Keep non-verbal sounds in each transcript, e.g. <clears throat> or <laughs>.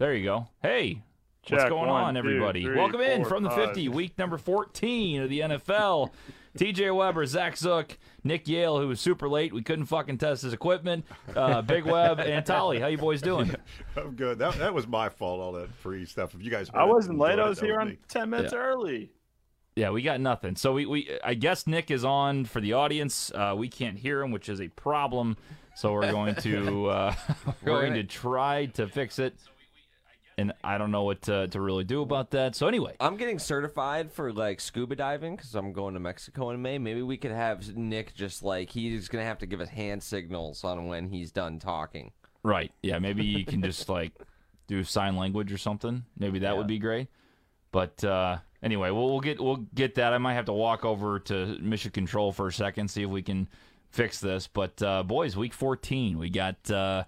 There you go. Hey, what's going One, on, two, everybody? three, Welcome in four, from the five. 50, week number 14 of the NFL. <laughs> TJ Weber, Zach Zook, Nick Yale, who was super late. We couldn't fucking test his equipment. Uh, Big Web <laughs> and Tolly. How you boys doing? I'm good. That, that was my fault, all that free stuff. If you guys, I wasn't late. I was that here on me. ten minutes Yeah. early. Yeah, we got nothing. So we, we I guess Nick is on for the audience. Uh, we can't hear him, which is a problem. So we're going to uh, <laughs> we're going to try to fix it. And I don't know what to, to really do about that. So anyway, I'm getting certified for like scuba diving because I'm going to Mexico in May. Maybe we could have Nick just like he's gonna have to give us hand signals on when he's done talking. right? Yeah, maybe you can just <laughs> like do sign language or something. Maybe that would be great. But uh, anyway, we'll, we'll get we'll get that. I might have to walk over to Mission Control for a second, see if we can fix this. But uh, boys, week 14, we got uh,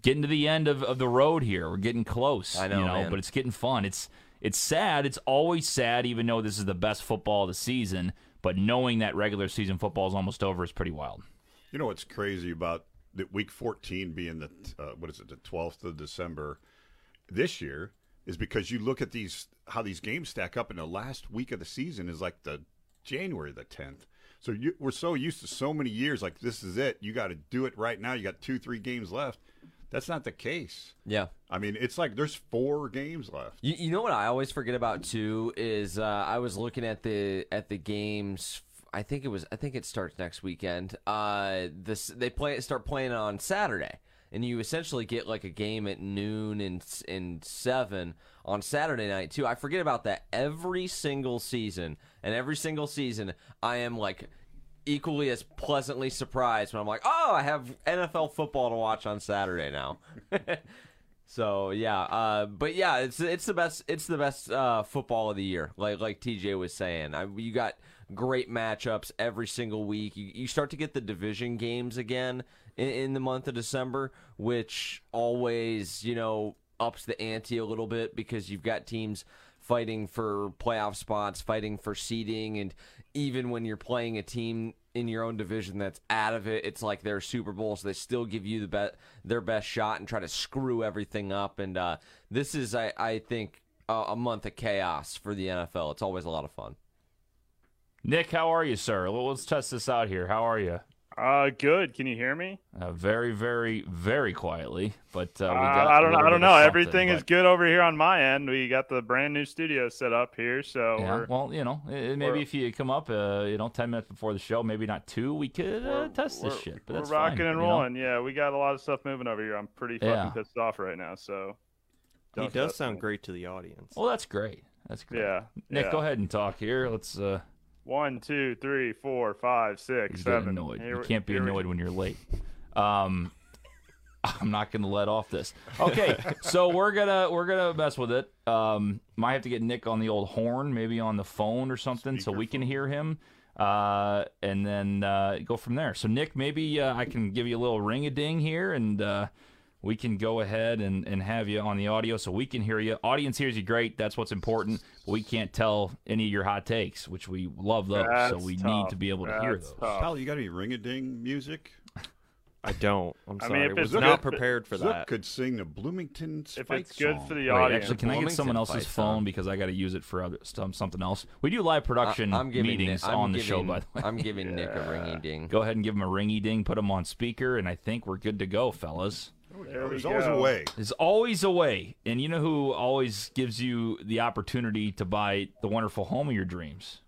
getting to the end of, of the road here. We're getting close. I know, you know, man. but it's getting fun. It's it's sad. It's always sad, even though this is the best football of the season. But knowing that regular season football is almost over is pretty wild. You know what's crazy about the week 14 being the uh, what is it, the 12th of December this year is because you look at these how these games stack up, and the last week of the season is like the January the 10th. So you, we're so used to so many years like this is it. You got to do it right now. You got two, three games left. That's not the case. Yeah. I mean, it's like there's four games left. You, you know what I always forget about too is uh, I was looking at the at the games. I think it was. I think it starts next weekend. Uh, this they play start playing on Saturday, and you essentially get like a game at noon and and seven on Saturday night too. I forget about that every single season, and every single season I am like equally as pleasantly surprised when I'm like, oh, I have NFL football to watch on Saturday now. <laughs> So yeah, uh, but yeah, it's it's the best it's the best uh, football of the year. Like like TJ was saying, I, you got great matchups every single week. You, you start to get the division games again in, in the month of December, which always you know ups the ante a little bit because you've got teams fighting for playoff spots, fighting for seeding, and even when you're playing a team in your own division that's out of it, it's like their Super Bowl, so they still give you the bet their best shot and try to screw everything up. And uh, this is, I, I think, uh, a month of chaos for the NFL. It's always a lot of fun. Nick, how are you, sir? Let's test this out here. How are you? Uh, good. Can you hear me? Uh, very, very, very quietly, but uh, we Uh, got. I a don't. little I don't know. something, Everything is good over here on my end. We got the brand new studio set up here, so Yeah, we're, well, you know, eh, maybe we're- if you come up, uh, you know, ten minutes before the show, maybe not two, we could uh, test this shit. But we're that's rocking fine, and you know? rolling. Yeah, we got a lot of stuff moving over here. I'm pretty fucking Yeah. pissed off right now. So He does sound me. great to the audience. Well, that's great. That's great. Yeah, Nick, yeah. go ahead and talk here. Let's. uh One, two, three, four, five, six, getting seven. annoyed. Here you can't be we- annoyed when you're late. Um, <laughs> I'm not going to let off this. Okay, <laughs> so we're gonna we're gonna mess with it. Um, might have to get Nick on the old horn, maybe on the phone or something, so we can hear him. Uh, and then uh, go from there. So Nick, maybe uh, I can give you a little ring a ding here, and uh, we can go ahead and, and have you on the audio so we can hear you. Audience hears you great. That's what's important. But we can't tell any of your hot takes, which we love those. so That's we need to be able to hear That's those. tough. Pal, you got any ring a ding music? I don't. I'm I sorry. mean, if was it's not good- prepared for Zook that. could sing the Bloomington If fight it's good song. for the Wait, audience, actually, can I get someone else's phone song. because I got to use it for other some, something else? We do live production I- I'm giving meetings Nick, I'm on the giving, show, by the way. I'm giving Nick a <laughs> ringy ding. Go ahead and give him a ringy ding, put him on speaker, and I think we're good to go, fellas. There There's always a way. There's always a way, and you know who always gives you the opportunity to buy the wonderful home of your dreams?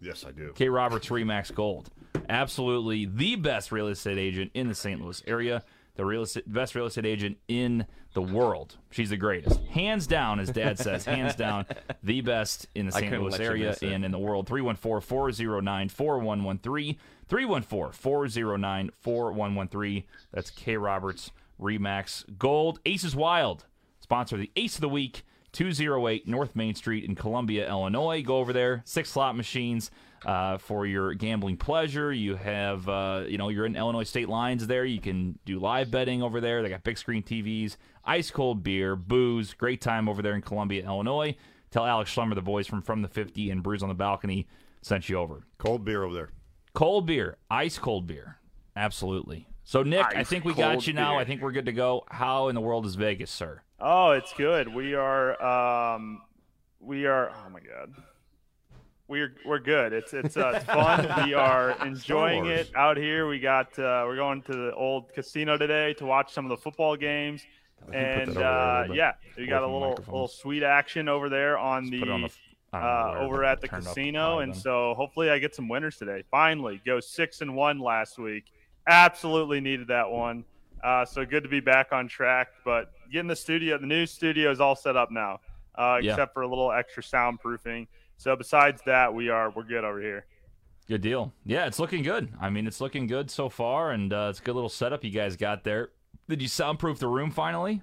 Yes, I do. K. Roberts Remax Gold. Absolutely the best real estate agent in the St. Louis area. The real estate, best real estate agent in the world. She's the greatest. Hands down, as dad <laughs> says, hands down, the best in the St. Louis area and in the world. 314 409 4113. 314 409 4113. That's K. Roberts Remax Gold. Aces Wild. Sponsor of the Ace of the Week. 208 North Main Street in Columbia, Illinois. Go over there. Six slot machines uh, for your gambling pleasure. You have, uh, you know, you're in Illinois state lines there. You can do live betting over there. They got big screen TVs, ice cold beer, booze. Great time over there in Columbia, Illinois. Tell Alex Schlemmer, the boys from From the 50 and Brews on the Balcony sent you over. Cold beer over there. Cold beer, ice cold beer. Absolutely. So, Nick, I think we got you now. beer. I think we're good to go. How in the world is Vegas, sir? Oh, it's good. We are um we are oh my god. We're we're good. It's it's uh, it's fun. <laughs> we are enjoying it out here. We got uh, we're going to the old casino today to watch some of the football games. And uh, yeah, we got a little little sweet action over there on Just the, on the I don't know uh, over at the casino, and so hopefully I get some winners today. Finally, go six and one last week. Absolutely needed that one. Uh, so good to be back on track. But getting the studio, the new studio is all set up now, uh, Yeah. except for a little extra soundproofing. So besides that, we are we're good over here. Good deal. Yeah, it's looking good. I mean, it's looking good so far, and uh, it's a good little setup you guys got there. Did you soundproof the room finally?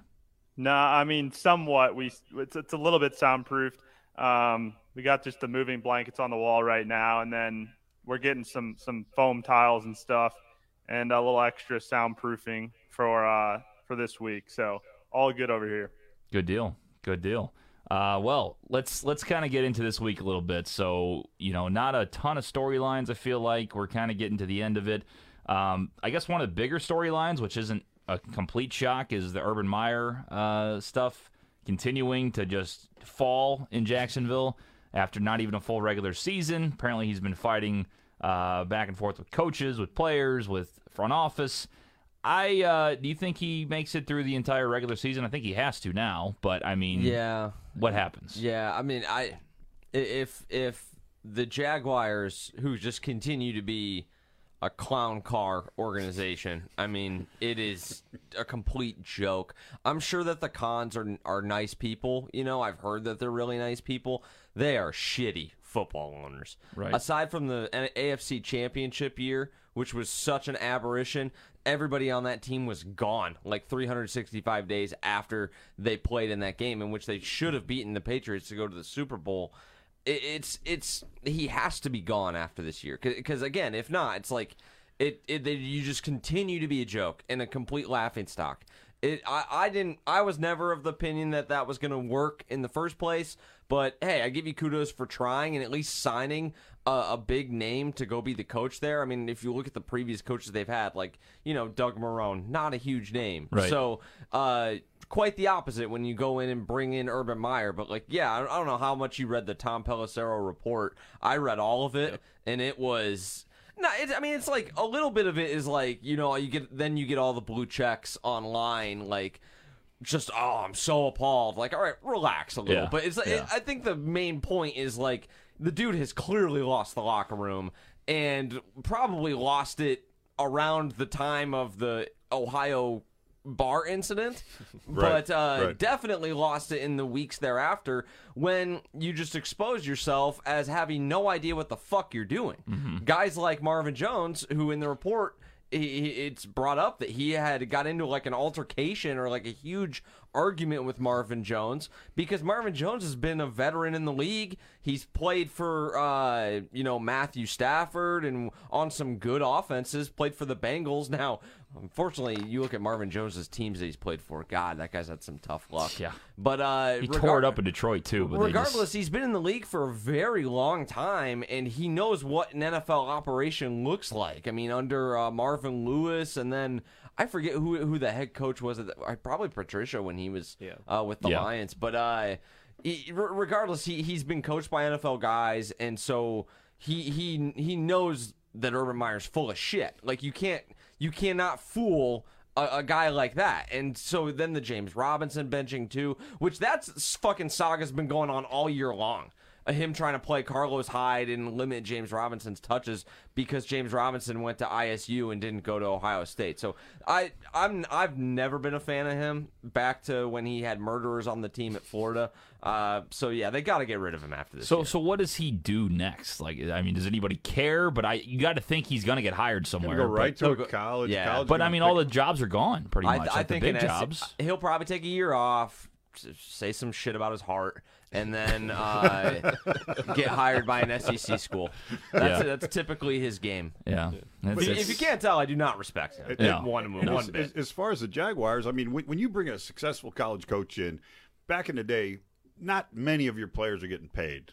No, I mean somewhat. We it's, it's a little bit soundproofed. Um, we got just the moving blankets on the wall right now, and then we're getting some some foam tiles and stuff, and a little extra soundproofing for uh for this week. So all good over here. Good deal. Good deal. Uh, well, let's let's kind of get into this week a little bit. So, you know, not a ton of storylines. I feel like we're kind of getting to the end of it. Um, I guess one of the bigger storylines, which isn't a complete shock, is the Urban Meyer uh, stuff continuing to just fall in Jacksonville after not even a full regular season. Apparently, he's been fighting uh, back and forth with coaches, with players, with front office. I uh, do you think he makes it through the entire regular season? I think he has to now, but I mean, Yeah, what happens? yeah. I mean, I i- if if the Jaguars, who just continue to be a clown car organization, I mean, it is a complete joke. I'm sure that the Khans are are nice people. You know, I've heard that they're really nice people. They are shitty football owners. Right. Aside from the AFC Championship year, which was such an aberration, everybody on that team was gone like 365 days after they played in that game in which they should have beaten the Patriots to go to the Super Bowl. It's it's he has to be gone after this year because again, if not, it's like it, it you just continue to be a joke and a complete laughing stock. It, I, I didn't. I was never of the opinion that that was going to work in the first place. But hey, I give you kudos for trying and at least signing a, a big name to go be the coach there. I mean, if you look at the previous coaches they've had, like you know Doug Marrone, not a huge name. Right. So, uh, quite the opposite when you go in and bring in Urban Meyer. But like, yeah, I, I don't know how much you read the Tom Pelissero report. I read all of it, and it was. No, it, I mean it's like a little bit of it is like you know you get then you get all the blue checks online like just oh I'm so appalled. Like all right relax a little. Yeah, but it's yeah. I think the main point is like the dude has clearly lost the locker room and probably lost it around the time of the Ohio bar incident <laughs> Right, but uh, right. definitely lost it in the weeks thereafter when you just expose yourself as having no idea what the fuck you're doing. Guys like Marvin Jones, who in the report he- it's brought up that he had got into like an altercation or like a huge argument with Marvin Jones because Marvin Jones has been a veteran in the league. He's played for uh, you know Matthew Stafford and on some good offenses. Played for the Bengals. Now, unfortunately, you look at Marvin Jones's teams that he's played for. God, that guy's had some tough luck. Yeah. but uh, He regar- tore it up in Detroit too. But they just- Regardless, he's been in the league for a very long time, and he knows what an NFL operation looks like. I mean, under uh, Marvin Lewis, and then I forget who who the head coach was. At the, probably Patricia when he was Yeah. uh, with the Yeah. Lions. But uh, he, re- regardless, he he's been coached by NFL guys, and so he he he knows that Urban Meyer's full of shit. Like you can't you cannot fool a, a guy like that. And so then the James Robinson benching too, which that's fucking saga's been going on all year long. Him trying to play Carlos Hyde and limit James Robinson's touches because James Robinson went to ISU and didn't go to Ohio State. So I I'm I've never been a fan of him. Back to when he had murderers on the team at Florida. Uh, so yeah, they got to get rid of him after this. So year. so what does he do next? Like I mean, does anybody care? But I you got to think he's going to get hired somewhere. Go right but, to a go- college. yeah. college but I mean, pick- all the jobs are gone pretty much. I like think the big an SC jobs. he'll probably take a year off, say some shit about his heart, and then uh, get hired by an SEC school. That's Yeah. that's typically his game. Yeah. It's- If- it's- if you can't tell, I do not respect him. No. One, And one as, bit. as, as far as the Jaguars, I mean, when, when you bring a successful college coach in, back in the day, not many of your players are getting paid.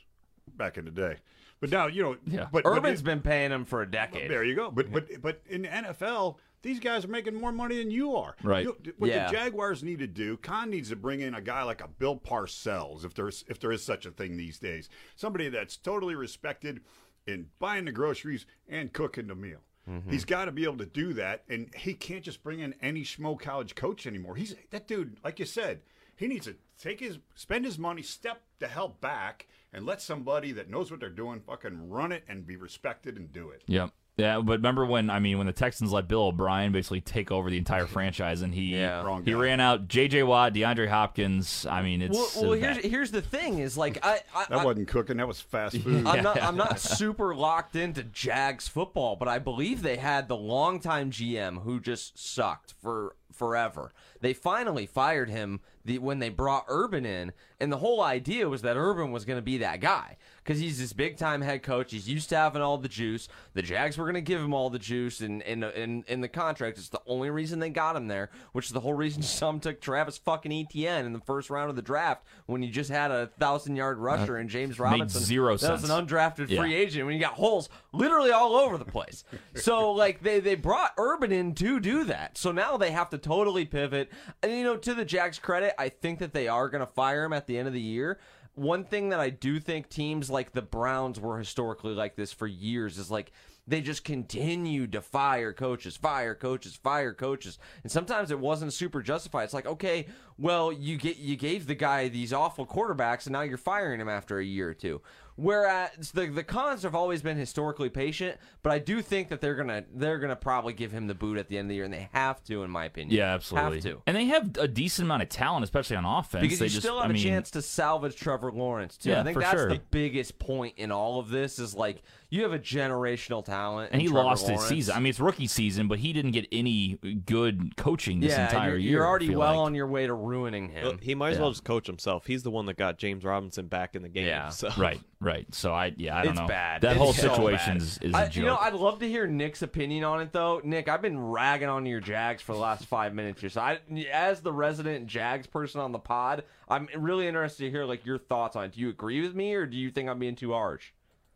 Back in the day, but now you know. Yeah. But, but Urban's it- been paying him for a decade. There you go. But but but in the NFL, These guys are making more money than you are. Right. You- what Yeah. the Jaguars need to do, Khan needs to bring in a guy like a Bill Parcells, if there's if there is such a thing these days. Somebody that's totally respected in buying the groceries and cooking the meal. Mm-hmm. He's got to be able to do that, and he can't just bring in any schmo college coach anymore. He's that dude, like you said, he needs to take his spend his money, step the hell back, and let somebody that knows what they're doing fucking run it and be respected and do it. Yep. Yeah, but remember when I mean when the Texans let Bill O'Brien basically take over the entire <laughs> franchise and he Yeah. Wrong he ran out J.J. Watt, DeAndre Hopkins. I mean, it's Well, well here's bad. here's the thing: is like I, I, That I wasn't cooking. That was fast food. I'm not <laughs> I'm not super locked into Jags football, but I believe they had the longtime GM who just sucked for forever. They finally fired him the, when they brought Urban in, and the whole idea was that Urban was going to be that guy because he's this big time head coach. He's used to having all the juice. The Jags were going to give him all the juice, and in in in the contract, it's the only reason they got him there, which is the whole reason <laughs> some took Travis fucking Etienne in the first round of the draft when you just had a thousand yard rusher and James Robinson. zero that was an undrafted Yeah. free agent when you got holes literally all over the place. <laughs> so like they they brought Urban in to do that. So now they have to totally pivot. And you know, to the Jags credit, I think that they are going to fire him at the end of the year. One thing that I do think teams like the Browns were historically like this for years is like they just continued to fire coaches, fire coaches, fire coaches, and sometimes it wasn't super justified. It's like, okay, well, you get you gave the guy these awful quarterbacks, and now you're firing him after a year or two. Whereas the the Khans have always been historically patient, but I do think that they're gonna they're gonna probably give him the boot at the end of the year, and they have to, in my opinion. yeah, absolutely. have to. And they have a decent amount of talent, especially on offense. Because they you just, still have I a mean, chance to salvage Trevor Lawrence too. Yeah, I think for that's sure. the biggest point in all of this is like you have a generational talent, And he Trevor lost Lawrence. his season. I mean, it's rookie season, but he didn't get any good coaching this yeah, entire you're, year. you're already well like. on your way to ruining him. Well, he might as well just coach himself. He's the one that got James Robinson back in the game. Yeah. So. Right, right. So I, yeah, I don't it's know. bad. That It's whole so situation bad. is, is a I, joke. you know, I'd love to hear Nick's opinion on it, though. Nick, I've been ragging on your Jags for the last five minutes here. So, I, as the resident Jags person on the pod, I'm really interested to hear like your thoughts on it. Do you agree with me, or do you think I'm being too harsh?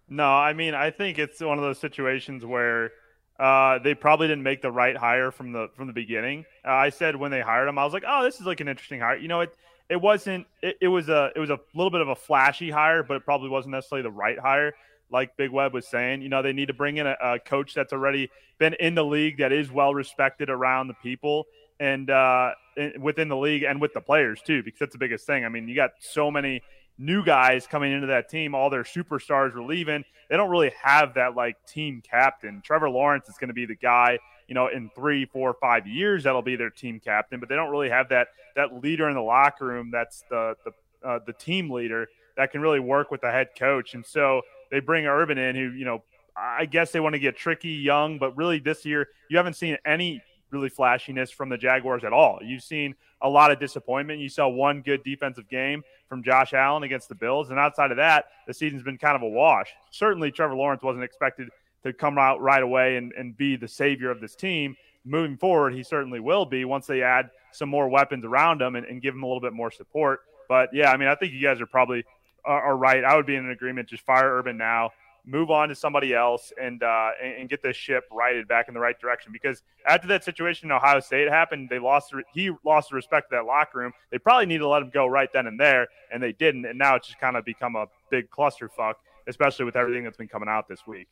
No, I mean I think it's one of those situations where uh, they probably didn't make the right hire from the from the beginning. Uh, I said when they hired him, I was like, oh, this is like an interesting hire. You know, it it wasn't. It, it was a it was a little bit of a flashy hire, but it probably wasn't necessarily the right hire. Like Big Web was saying, you know, they need to bring in a, a coach that's already been in the league that is well respected around the people and uh, in, within the league and with the players too, because that's the biggest thing. I mean, you got so many new guys coming into that team. All their superstars were leaving. They don't really have that like team captain. Trevor Lawrence is going to be the guy, you know, in three, four, five years that'll be their team captain. But they don't really have that that leader in the locker room. That's the the uh, the team leader that can really work with the head coach. And so they bring Urban in, who you know, I guess they want to get tricky, young, but really this year you haven't seen any really flashiness from the Jaguars at all. You've seen a lot of disappointment. You saw one good defensive game from Josh Allen against the Bills, and outside of that, the season's been kind of a wash. Certainly, Trevor Lawrence wasn't expected to come out right away and, and be the savior of this team. Moving forward, he certainly will be once they add some more weapons around him and, and give him a little bit more support. But yeah, I mean, I think you guys are probably are, are right. I would be in agreement. Just fire Urban now move on to somebody else and uh, and, get this ship righted back in the right direction. Because after that situation in Ohio State happened, they lost. He lost the respect of that locker room. They probably need to let him go right then and there, and they didn't. And now it's just kind of become a big clusterfuck, especially with everything that's been coming out this week.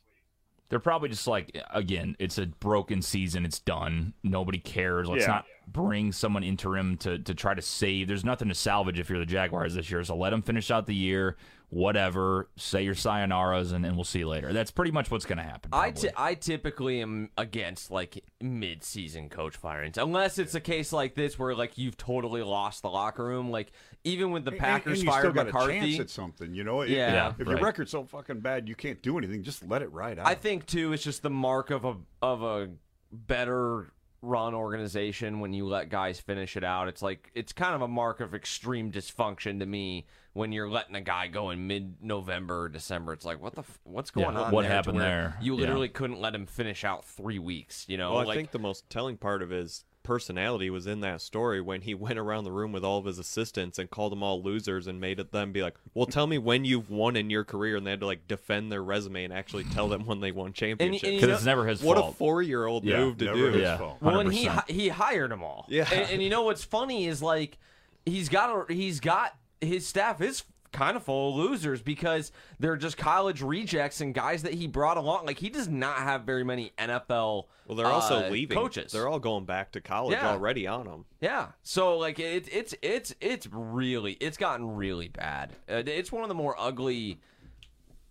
They're probably just like, again, it's a broken season. It's done. Nobody cares. Let's Yeah. not bring someone interim to, to try to save. There's nothing to salvage if you're the Jaguars this year. So let them finish out the year. Whatever. Say your sayonaras, and then we'll see you later. That's pretty much what's going to happen. I, I typically am against like mid-season coach firings unless it's a case like this where like you've totally lost the locker room like even with the And- Packers and, you still fired got a chance McCarthy at something. You know, Yeah. Yeah, If right. your record's so fucking bad, you can't do anything. Just let it ride out. I think too it's just the mark of a of a better run organization when you let guys finish it out it's like it's kind of a mark of extreme dysfunction to me when you're letting a guy go in mid-November or December it's like what the f- what's Yeah, going on what there happened there? You Yeah. literally couldn't let him finish out 3 weeks you know Well, I like think the most telling part of it is personality was in that story when he <laughs> went around the room with all of his assistants and called them all losers and made them be like, "Well, tell me when you've won in your career," and they had to like defend their resume and actually tell them when they won championships. and you Because know- it's never his what fault. a four-year-old Yeah, move to never do. his Yeah. fault. Well, and he he hired them all. Yeah. and, and you know what's funny is like he's got a, he's got his staff is kind of full of losers because they're just college rejects and guys that he brought along. Like he does not have very many NFL. Well, they're also uh, leaving. coaches. They're all going back to college Yeah. already on them. Yeah. So like it, it's it's it's really it's gotten really bad. Uh, it's one of the more ugly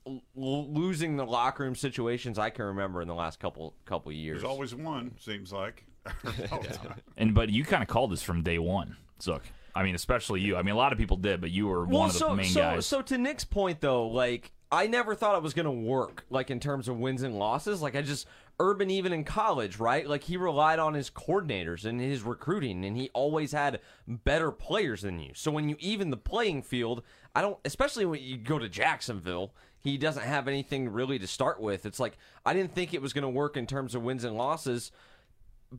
l- losing the locker room situations I can remember in the last couple couple years. There's always one, seems like. <laughs> All. <laughs> And but you kind of called this from day one, Zook. I mean, especially you. I mean, a lot of people did, but you were one of the main so, guys. So to Nick's point though, like I never thought it was gonna work, like in terms of wins and losses. Like I just Urban even in college, right? Like he relied on his coordinators and his recruiting, and he always had better players than you. So when you even the playing field, I don't, especially when you go to Jacksonville. He doesn't have anything really to start with. It's like I didn't think it was going to work in terms of wins and losses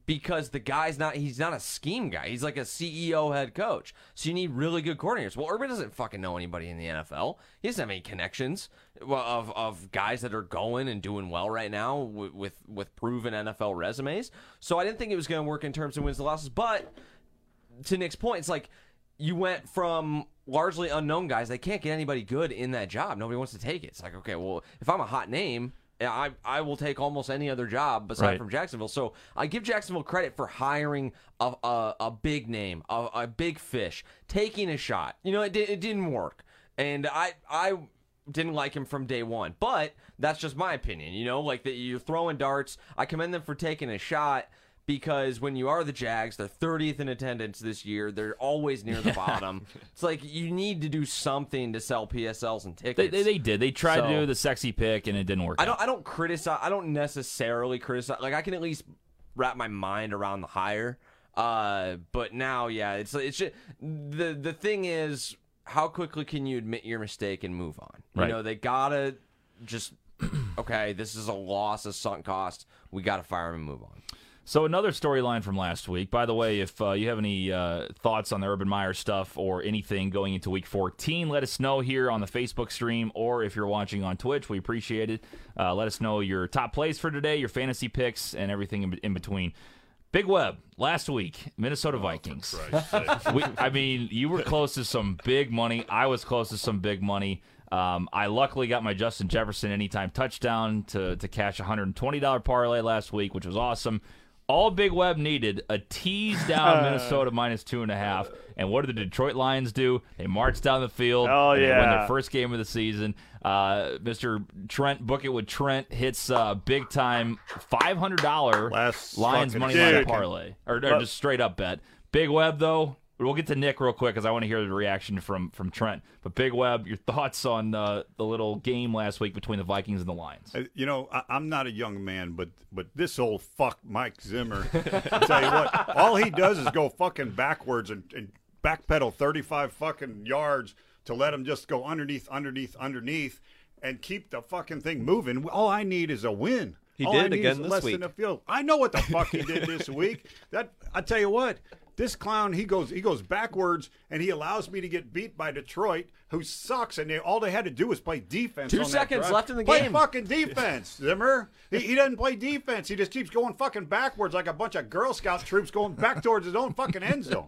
because the guy's not he's not a scheme guy. He's like a CEO head coach. So you need really good coordinators. Well, Urban doesn't fucking know anybody in the NFL. He doesn't have any connections of of guys that are going and doing well right now with with, with proven NFL resumes. So I didn't think it was going to work in terms of wins and losses, but to Nick's point, it's like you went from largely unknown guys. They can't get anybody good in that job. Nobody wants to take it. It's like, okay, well, if I'm a hot name, I I will take almost any other job aside Right. from Jacksonville. So I give Jacksonville credit for hiring a a, a big name, a, a big fish, taking a shot. You know, it, it didn't work, and I I didn't like him from day one. But that's just my opinion. You know, like that you're throwing darts. I commend them for taking a shot because when you are the Jags, they're 30th in attendance this year. They're always near the <laughs> bottom. It's like you need to do something to sell PSLs and they, tickets. they, they did. They tried to do the sexy pick, and it didn't work. I don't. I don't criticize. I don't necessarily criticize. Like I can at least wrap my mind around the hire. Uh, but now, yeah, it's it's just the the thing is how quickly can you admit your mistake and move on? You Right. know, they gotta just <clears throat> okay. This is a loss, a sunk cost. We gotta fire him and move on. So another storyline from last week. By the way, if uh, you have any uh, thoughts on the Urban Meyer stuff or anything going into Week 14, let us know here on the Facebook stream, or if you're watching on Twitch, we appreciate it. Uh, let us know your top plays for today, your fantasy picks, and everything in, in between. Big Web last week, Minnesota Vikings. Christ's <laughs> sake. we, I mean, you were close to some big money. I was close to some big money. Um, I luckily got my Justin Jefferson anytime touchdown to, to cash a $120 parlay last week, which was awesome. All Big Web needed a tease down <laughs> Minnesota minus two and a half. And what did the Detroit Lions do? They marched down the field. Oh, They win their first game of the season. Uh, Mr. Trent, book it with Trent, hits uh, big time $500 Last Lions money Dude. line parlay. Or, or just straight up bet. Big Web, though, we'll get to Nick real quick because I want to hear the reaction from from Trent. But Big Web, your thoughts on uh, the little game last week between the Vikings and the Lions? You know, I, I'm not a young man, but but this old fuck Mike Zimmer. <laughs> I tell you what, all he does is go fucking backwards and, and backpedal 35 fucking yards to let him just go underneath, underneath, underneath, and keep the fucking thing moving. All I need is a win. He All did I need again is this less week. Than a field. I know what the fuck he did this <laughs> week. That I tell you what. This clown, he goes, he goes backwards, and he allows me to get beat by Detroit, who sucks. And they, all they had to do was play defense. Two on seconds left in the Play game. Play fucking defense, Zimmer. He, he doesn't play defense. He just keeps going fucking backwards like a bunch of Girl Scout troops going back towards his own fucking end zone.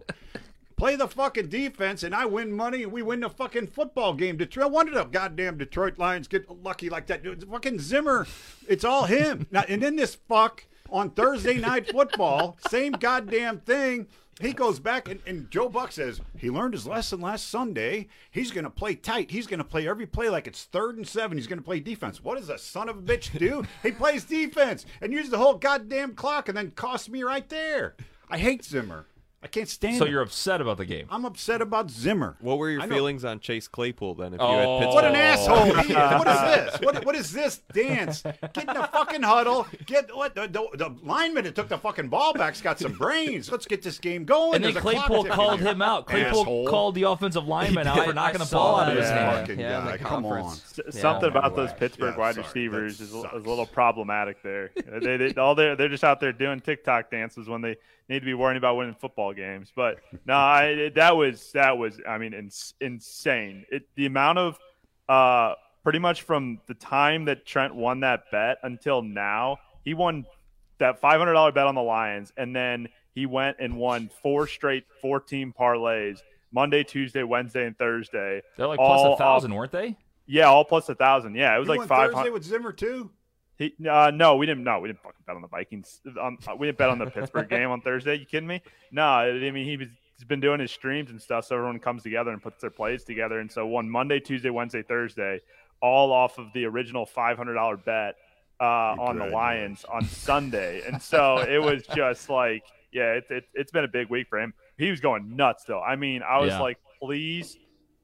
Play the fucking defense, and I win money, and we win the fucking football game. Detroit. No wonder the goddamn Detroit Lions get lucky like that. Fucking Zimmer, it's all him. Now, and then this fuck on Thursday night football, same goddamn thing. He goes back and, and Joe Buck says he learned his lesson last Sunday. He's going to play tight. He's going to play every play like it's third and seven. He's going to play defense. What does the son of a bitch do? <laughs> he plays defense and uses the whole goddamn clock and then costs me right there. I hate Zimmer. I can't stand So him. you're upset about the game. I'm upset about Zimmer. What were your I know. feelings on Chase Claypool then? If you Oh. had Pittsburgh, What an asshole he is. What is this? What, what is this dance? Get in the fucking huddle. Get what the, the, the lineman that took the fucking ball back's got some brains. Let's get this game going. And then There's a Claypool called him out. Claypool Asshole. called the offensive lineman out for I knocking the ball out of that. his hand. Yeah, guy, the come on. conference. S- Yeah. Something about those Pittsburgh Yeah, wide sorry. receivers That is, is a little problematic there. they, they, all they're, they're just out there doing TikTok dances when they need to be worrying about winning football games. But no, I, that was that was I mean ins- insane. It the amount of uh pretty much from the time that Trent won that bet until now, he won that five hundred dollar bet on the Lions, and then he went and won four straight four team parlays Monday, Tuesday, Wednesday, and Thursday. They're like plus a thousand, off- weren't they? Yeah, all plus a thousand. Yeah, it was You like went five Thursday with Zimmer too. He, uh, no, we didn't. No, we didn't fucking bet on the Vikings. Um, we didn't bet on the Pittsburgh game on Thursday. You kidding me? No, I mean he was he's been doing his streams and stuff, so everyone comes together and puts their plays together. And so one Monday, Tuesday, Wednesday, Thursday, all off of the original five hundred dollar bet uh, on the Lions on Sunday. And so it was <laughs> just like, yeah, it, it, it's been a big week for him. He was going nuts though. I mean, I was Yeah. like, please,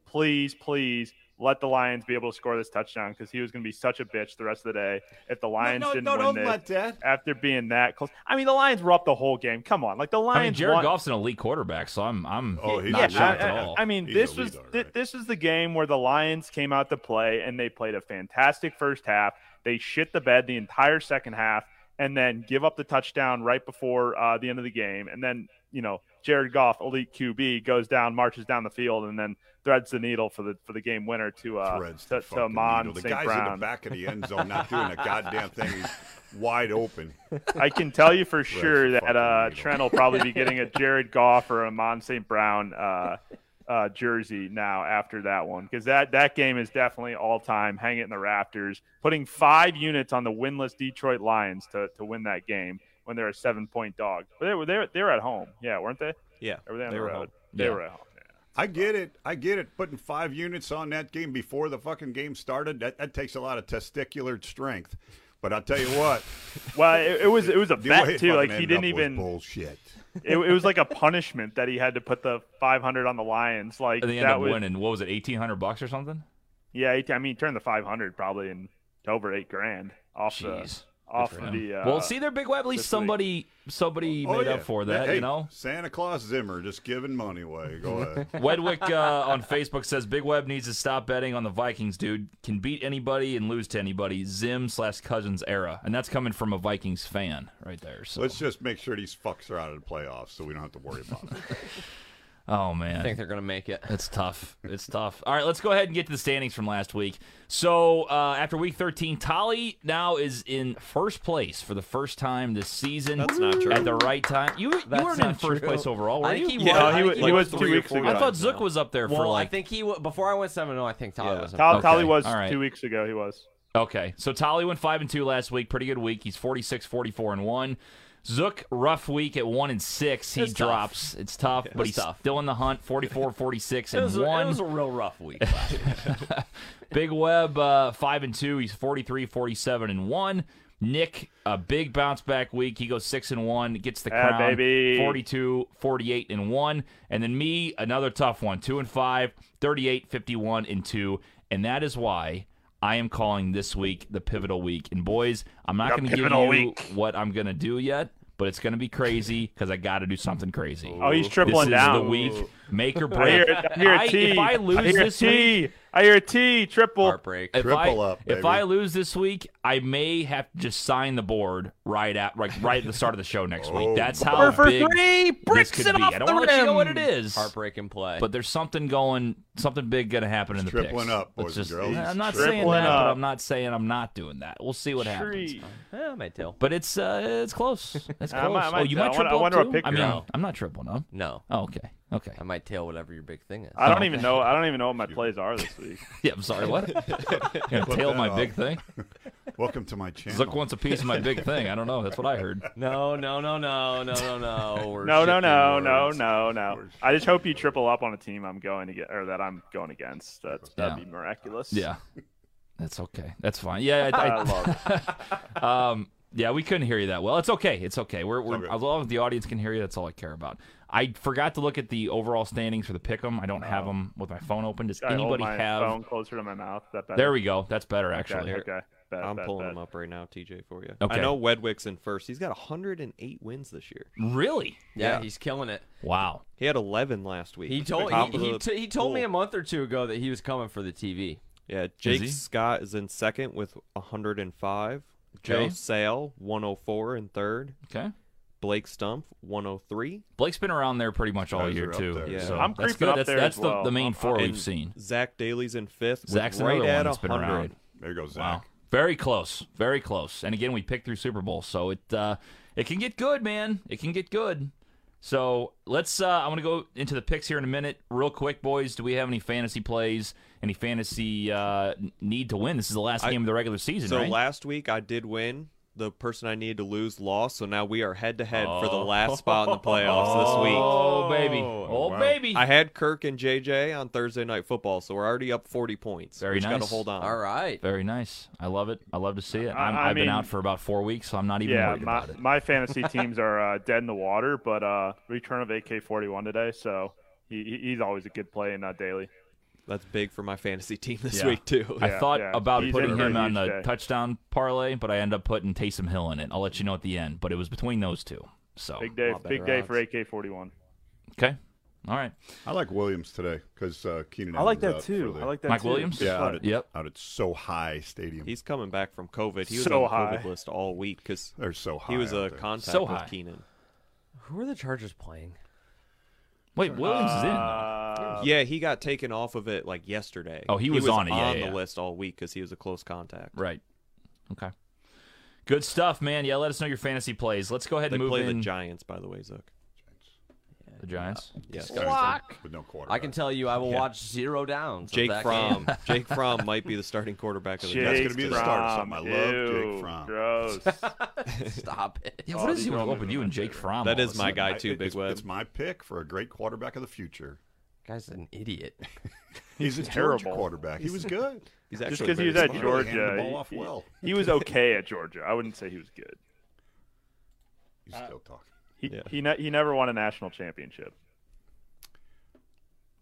please, please. Let the Lions be able to score this touchdown because he was going to be such a bitch the rest of the day if the Lions no, no, didn't no, win don't this let that. after being that close. I mean, the Lions were up the whole game. Come on, like the Lions. I mean, Jared won- Goff's an elite quarterback, so I'm I'm Oh, he's not elite. shocked I, at all. I mean, He's this was all thi- right. this was the game where the Lions came out to play and they played a fantastic first half. They shit the bed the entire second half, and then give up the touchdown right before uh, the end of the game. And then you know, Jared Goff, elite QB, goes down, marches down the field, and then threads the needle for the for the game winner to uh, Threads to, to Amon. The St. guy's in the back of the end zone, not <laughs> doing a goddamn thing. He's wide open. I can tell you for sure that uh, needle. Trent will probably be getting a <laughs> Jared Goff or a Mon St. Brown uh, uh, jersey now after that one because that, that game is definitely all time. Hang it in the rafters. Putting five units on the winless Detroit Lions to, to win that game when they're a seven point dog. But they were they they were at home, yeah, weren't they? Yeah, Or were they on they the were road? home. They Yeah. were at home. Yeah. I get it. I get it. Putting five units on that game before the fucking game started, that, that takes a lot of testicular strength. But I'll tell you what, <laughs> Well, it, it was it was a the bet too. Like he didn't even. bullshit. <laughs> It, it was like a punishment that he had to put the 500 on the Lions. Like and they that end up was winning. What was it, eighteen hundred bucks or something? Yeah, I mean, he turned the 500 probably into over eight grand off the Jeez. Off of the. Uh, well, see, there, Big Web. At least this week. somebody somebody Oh, made yeah. up for that. Hey, you know, Santa Claus Zimmer just giving money away. Go <laughs> ahead. Wedwick uh, on Facebook says Big Web needs to stop betting on the Vikings, dude. Can beat anybody and lose to anybody. Zim slash Cousins era, and that's coming from a Vikings fan right there. So, Let's just make sure these fucks are out of the playoffs, so we don't have to worry about it. <laughs> oh man, I think they're gonna make it. <laughs> It's tough. It's tough. All right, let's go ahead and get to the standings from last week. So uh, after week 13, Tolly now is in first place for the first time this season. That's not true. At the right time, you you weren't in first true. place overall, were I you? think he Yeah, was. No, I he think was- he was was two weeks ago. I thought. Zook was up there for Well, like. I think he w- before I went seven zero. I think Tyler Yeah. was. in Tal- first. Tolly was all right. two weeks ago. He was. Okay, so Tolly went five and two last week. Pretty good week. He's 46, 44 and one. Zook rough week at one and six. He It's tough. drops. It's tough, but was he's tough. still in the hunt. 44, <laughs> 46 It and was, one. it was a real rough week. <laughs> Big Web uh, five and two. He's 43, 47 and one. Nick a big bounce back week. He goes six and one, gets the Yeah, crown. baby. 42, 48 and one. And then me another tough one. Two and five, 38, 51 and two. And that is why. I am calling this week the pivotal week. And boys, I'm not going to give you week. what I'm going to do yet, but it's going to be crazy because I got to do something crazy. Oh, he's tripling this tripling is down. the week. Make or I break. hear, I hear a I- T. if I lose hear this T. week, I hear a T. Triple. Heartbreak. if Triple I, up, If baby. I lose this week, I may have to just sign the board right at right, right at the start of the show next week. Oh, That's how Four for big three. this could it be. off I don't want to you know what it is. rim. is, Heartbreak in play. but there's something going, something big going to happen in the Tripling picks. up, Let's boys and just- girls. I'm not Tripling saying that, up. but I'm not saying I'm not doing that. We'll see what happens. Yeah, I might tail. But it's uh, it's close. It's <laughs> I close. might- I oh, might- you I might wonder- I triple wonder up what too? pick I you're mean, on. I'm not triple, no. No, Oh, okay, okay. I might tail whatever your big thing is. I don't Oh, even okay. know. I don't even know what my plays are this week. <laughs> Yeah, I'm sorry. What? <laughs> You're gonna tail that my up. big thing. <laughs> Welcome to my channel. Zook wants a piece of my big thing. I don't know. That's what I heard. No, no, no, no, no, no, no. We're No, no, shifting no, no, words. no, no. I just hope you triple up on a team I'm going to get or that I'm going against. That's that'd Yeah. be miraculous. Yeah, that's okay. That's fine. Yeah, I, I I, love. um, yeah, we couldn't hear you that well. It's okay. It's okay. We're, we're as long as the audience can hear you, that's all I care about. I forgot to look at the overall standings for the pick'em. I don't oh. have them with my phone open. Does I hold anybody my have? phone closer to my mouth. That better? There we go. That's better actually. Okay. Bet, I'm bet, pulling bet. him up right now, TJ, for you. Okay. I know Wedwick's in first. He's got 108 wins this year. Really? Yeah, Yeah. he's killing it. Wow. He had 11 last week. He told he, he, t- he told me a month or two ago that he was coming for the TV. Yeah, Jake he? Scott is in second with 105. Joe Okay. Sale 104 in third. Okay. Blake Stump 103. Blake's been around there pretty much all Guys year too. Yeah. So I'm that's creeping good. up that's there that's as the, well. the main I'm- four we've seen. Zach Daly's in fifth. with Zach's right another at one that's been 100. around. There goes Zach. Wow. Very close. Very close. And again, we picked through Super Bowl, so it uh, it can get good, man. It can get good. So let's. Uh, I'm gonna go into the picks here in a minute, real quick, boys. Do we have any fantasy plays? Any fantasy uh, need to win? This is the last I- game of the regular season, So right? last week I did win. The person I needed to lose lost. So now we are head to head for the last spot in the playoffs this <laughs> week. oh baby, oh wow. baby. I had Kirk and JJ on Thursday night football, so we're already up 40 points. Very we just got to hold on. All right. Very nice. I love it. I love to see it. I- I'm, I I've been out for about four weeks, so I'm not even Yeah, worried my, about it. my fantasy <laughs> teams are uh, dead in the water, but uh, return of AK-41 today, so he, he- he's always a good play in uh, daily. That's big for my fantasy team this Yeah. week too. I thought yeah. about He's putting in for a him on huge the day. touchdown parlay, but I end up putting Taysom Hill in it. I'll let you know at the end, but it was between those two. So Big day, lot big better day for odds. AK-41. okay, all right. I like Williams today because uh, Keenan. I like Allen's that out too. for the- I like that Mike too. Williams? Good Yeah, out at, Yep. out at So High Stadium. He's coming back from COVID. He was So on the high. COVID list all week because They're so high. he was a there. contact So with high. Keenan. Who are the Chargers playing? Wait, Williams is in. Uh, yeah, he got taken off of it like yesterday. Oh, he was on it, yeah, on yeah. the list all week because he was a close contact. Right. Okay. Good stuff, man. Yeah, let us know your fantasy plays. Let's go ahead They and move play in the Giants, by the way, Zook. the Giants. Yes. With no quarterback. I can tell you, I will watch zero downs. of Jake that Fromm. game. <laughs> Jake Fromm might be the starting quarterback of the That's Giants. gonna be Jake the start of Fromm. something. I love Jake Fromm. Gross. <laughs> Stop it. Yeah, Oh, what is he are all up with you and Jake. Fromm? That all is of a my guy too, it- Big it's, Web. It's my pick for a great quarterback of the future. Guy's an idiot. <laughs> He's a terrible. Georgia quarterback. He was good. <laughs> He's actually Just because he was at smart. Really Georgia, the ball he- off well. he was okay at Georgia. I wouldn't say he was good. He's uh, still talking. He Yeah. he, ne- he never won a national championship.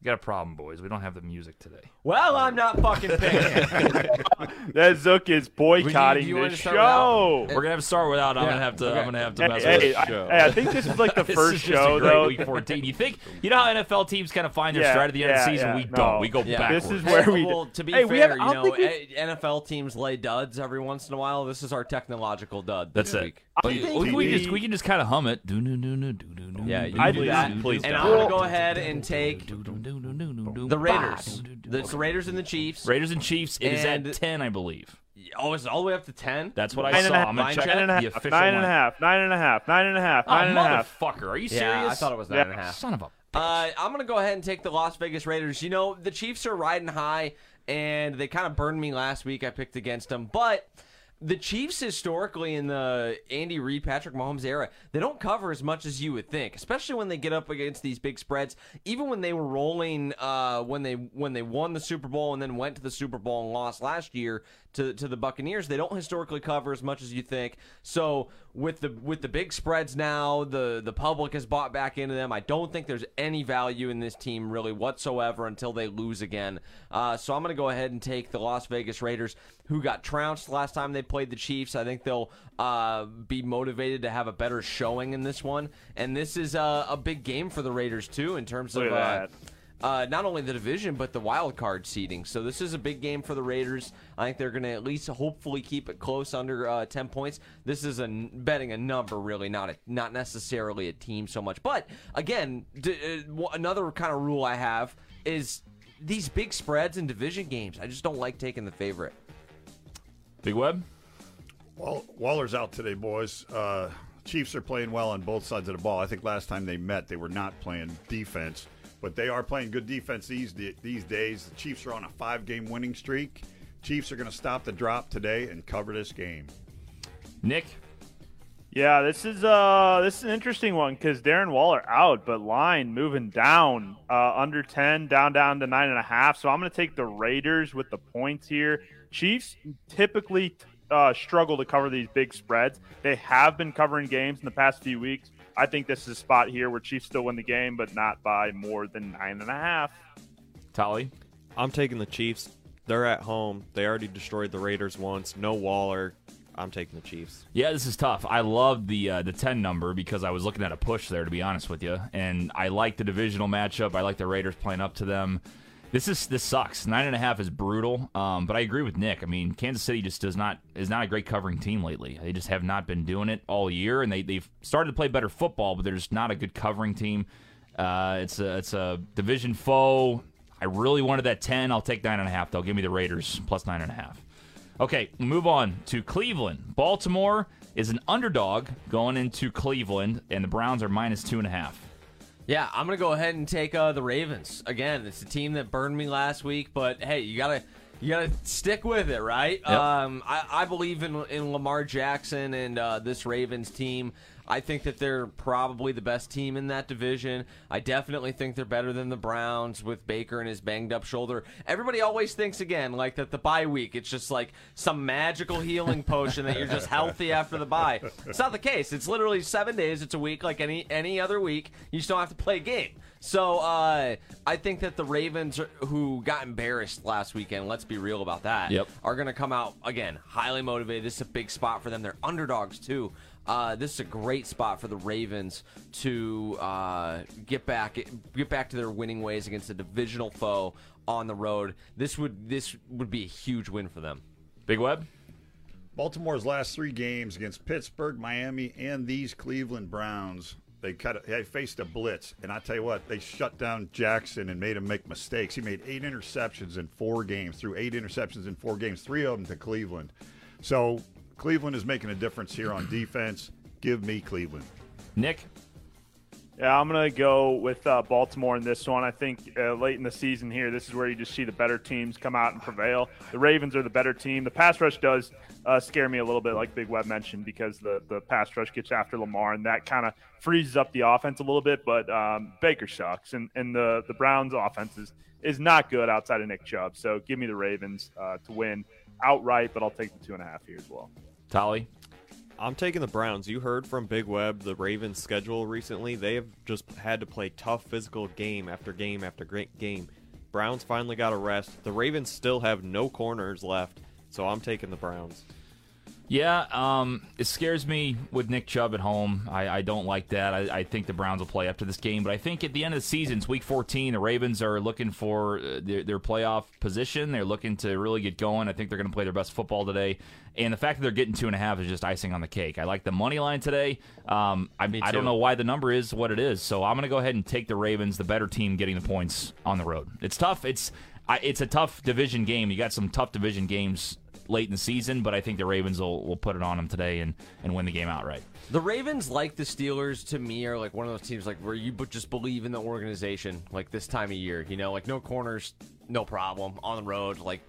You got a problem, boys. We don't have the music today. Well, I'm not fucking paying. <laughs> That Zook is boycotting do you want this start show. We're gonna have to start without. I'm Yeah, gonna have to. okay. I'm gonna have to Hey, mess hey, with I, this show. hey, I think this is like the <laughs> This first is just show a great though. week 14. You think you know how NFL teams kind of find their Yeah, stride at the end of the yeah, season? yeah, we no. don't. We go Yeah. backwards. This is where we. well, to be Hey, we fair, have- I you don't know, think we- eh, NFL teams lay duds every once in a while. This is our technological dud. That's this it. week. But think we, we we- just we can just kind of hum it. Do do do do do do do. Yeah, you I do do that. that. Please and don't. I'm gonna go ahead and take the The Raiders. It's the Raiders and the Chiefs. Raiders and Chiefs. It is And- at ten, I believe. Oh, it's all the way up to ten. That's what I Nine and saw. a half, I'm gonna nine check Nine and a the half. official Nine and a line. half. Nine and a half. Nine and a half. Oh, Nine and a half. motherfucker! Are you yeah, serious? I thought it was nine Yeah. and a half. Son of a. Uh, I'm gonna go ahead and take the Las Vegas Raiders. You know, the Chiefs are riding high, and they kind of burned me last week. I picked against them, but the Chiefs historically in the Andy Reid, Patrick Mahomes era, they don't cover as much as you would think, especially when they get up against these big spreads. Even when they were rolling, uh, when they when they won the Super Bowl and then went to the Super Bowl and lost last year to to the Buccaneers, they don't historically cover as much as you think. So with the with the big spreads now, the the public has bought back into them. I don't think there's any value in this team really whatsoever until they lose again. Uh, so I'm going to go ahead and take the Las Vegas Raiders, who got trounced last time they played the Chiefs. I think they'll uh, be motivated to have a better showing in this one, and this is a, a big game for the Raiders too in terms of. Uh. Uh, not only the division but the wild card seeding. So this is a big game for the Raiders. I think they're going to at least hopefully keep it close under uh, ten points. This is a n- betting a number, really, not a, not necessarily a team so much. But again, d- uh, w- another kind of rule I have is these big spreads in division games. I just don't like taking the favorite. Big Web. Well, Waller's out today, boys. Uh, Chiefs are playing well on both sides of the ball. I think last time they met, they were not playing defense, but they are playing good defense these these days. The Chiefs are on a five-game winning streak. Chiefs are going to stop the drop today and cover this game. Nick. Yeah, this is uh this is an interesting one because Darren Waller out, but line moving down uh, under ten, down down to nine and a half. So I'm going to take the Raiders with the points here. Chiefs typically uh, struggle to cover these big spreads. They have been covering games in the past few weeks. I think this is a spot here where Chiefs still win the game, but not by more than nine and a half. Tolly. I'm taking the Chiefs. They're at home. They already destroyed the Raiders once. No Waller. I'm taking the Chiefs. Yeah, this is tough. I love the uh, the ten number because I was looking at a push there, to be honest with you, and I like the divisional matchup. I like the Raiders playing up to them, This is this sucks. Nine and a half is brutal. Um, but I agree with Nick. I mean, Kansas City just does not is not a great covering team lately. They just have not been doing it all year, and they they've started to play better football, but they're just not a good covering team. Uh, it's a it's a division foe. I really wanted that ten. I'll take nine and a half though. Give me the Raiders plus nine and a half. Okay, move on to Cleveland. Baltimore is an underdog going into Cleveland, and the Browns are minus two and a half. Yeah, I'm gonna go ahead and take uh, the Ravens again. It's the team that burned me last week, but hey, you gotta you gotta stick with it, right? Yep. Um, I, I believe in in Lamar Jackson and uh, this Ravens team. I think that they're probably the best team in that division. I definitely think they're better than the Browns with Baker and his banged up shoulder. Everybody always thinks again like that the bye week it's just like some magical healing <laughs> potion that you're just healthy after the bye. It's not the case. It's literally 7 days, it's a week like any any other week. You just don't have to play a game. So uh, I think that the Ravens, who got embarrassed last weekend, let's be real about that, Yep. are going to come out again highly motivated. This is a big spot for them. They're underdogs too. Uh, this is a great spot for the Ravens to uh, get back get back to their winning ways against a divisional foe on the road. This would this would be a huge win for them. Big Web. Baltimore's last three games against Pittsburgh, Miami, and these Cleveland Browns, they cut. A, they faced a blitz, and I tell you what, they shut down Jackson and made him make mistakes. He made eight interceptions in four games. Threw eight interceptions in four games, three of them to Cleveland. So Cleveland is making a difference here on defense. Give me Cleveland. Nick. Yeah, I'm going to go with uh, Baltimore in this one. I think uh, late in the season here, this is where you just see the better teams come out and prevail. The Ravens are the better team. The pass rush does uh, scare me a little bit, like Big Web mentioned, because the, the pass rush gets after Lamar, and that kind of freezes up the offense a little bit. But um, Baker sucks, and, and the, the Browns' offense is, is not good outside of Nick Chubb. So give me the Ravens uh, to win outright, but I'll take the two and a half here as well. Tolly. I'm taking the Browns. You heard from Big Web the Ravens' schedule recently. They have just had to play tough physical game after game after game. Browns finally got a rest. The Ravens still have no corners left, so I'm taking the Browns. Yeah, um, it scares me with Nick Chubb at home. I, I don't like that. I, I think the Browns will play up to this game, but I think at the end of the season, it's week 14. The Ravens are looking for uh, their, their playoff position. They're looking to really get going. I think they're going to play their best football today. And the fact that they're getting two and a half is just icing on the cake. I like the money line today. Um, I, I don't know why the number is what it is, so I'm going to go ahead and take the Ravens, the better team, getting the points on the road. It's tough. It's I, it's a tough division game. You got some tough division games late in the season, but I think the Ravens will, will put it on them today and, and win the game outright. The Ravens, like the Steelers, to me are like one of those teams like where you just believe in the organization. Like this time of year, you know, like no corners, no problem on the road. Like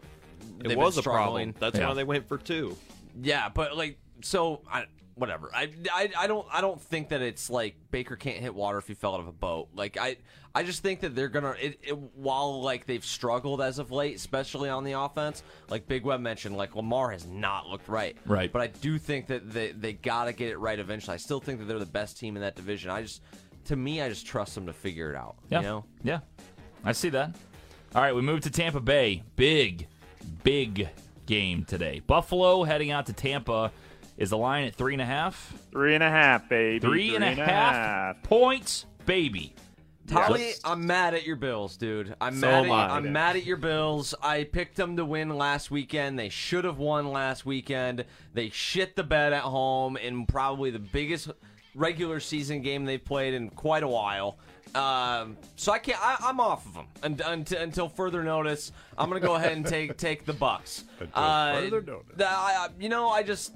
It was a problem. That's Yeah. why they went for two. Yeah, but like so I whatever. I, I I don't I don't think that it's like Baker can't hit water if he fell out of a boat. Like I I just think that they're gonna it, it, while like they've struggled as of late, especially on the offense. Like Big Web mentioned, like Lamar has not looked right. Right. But I do think that they they gotta get it right eventually. I still think that they're the best team in that division. I just to me I just trust them to figure it out. Yeah. You know. Yeah. I see that. All right, we move to Tampa Bay. Big, big game today. Buffalo heading out to Tampa. Is the line at three and a half? Three and a half, baby. Three and a half points, baby. Tolly, Yes. I'm mad at your Bills, dude. I'm So mad. At, I. I'm mad at your Bills. I picked them to win last weekend. They should have won last weekend. They shit the bed at home in probably the biggest regular season game they've played in quite a while. Um, so I can't. I, I'm off of them and, until, until further notice. I'm gonna go ahead and take take the Bucks. <laughs> Until further notice. the- I, I- you know, I just.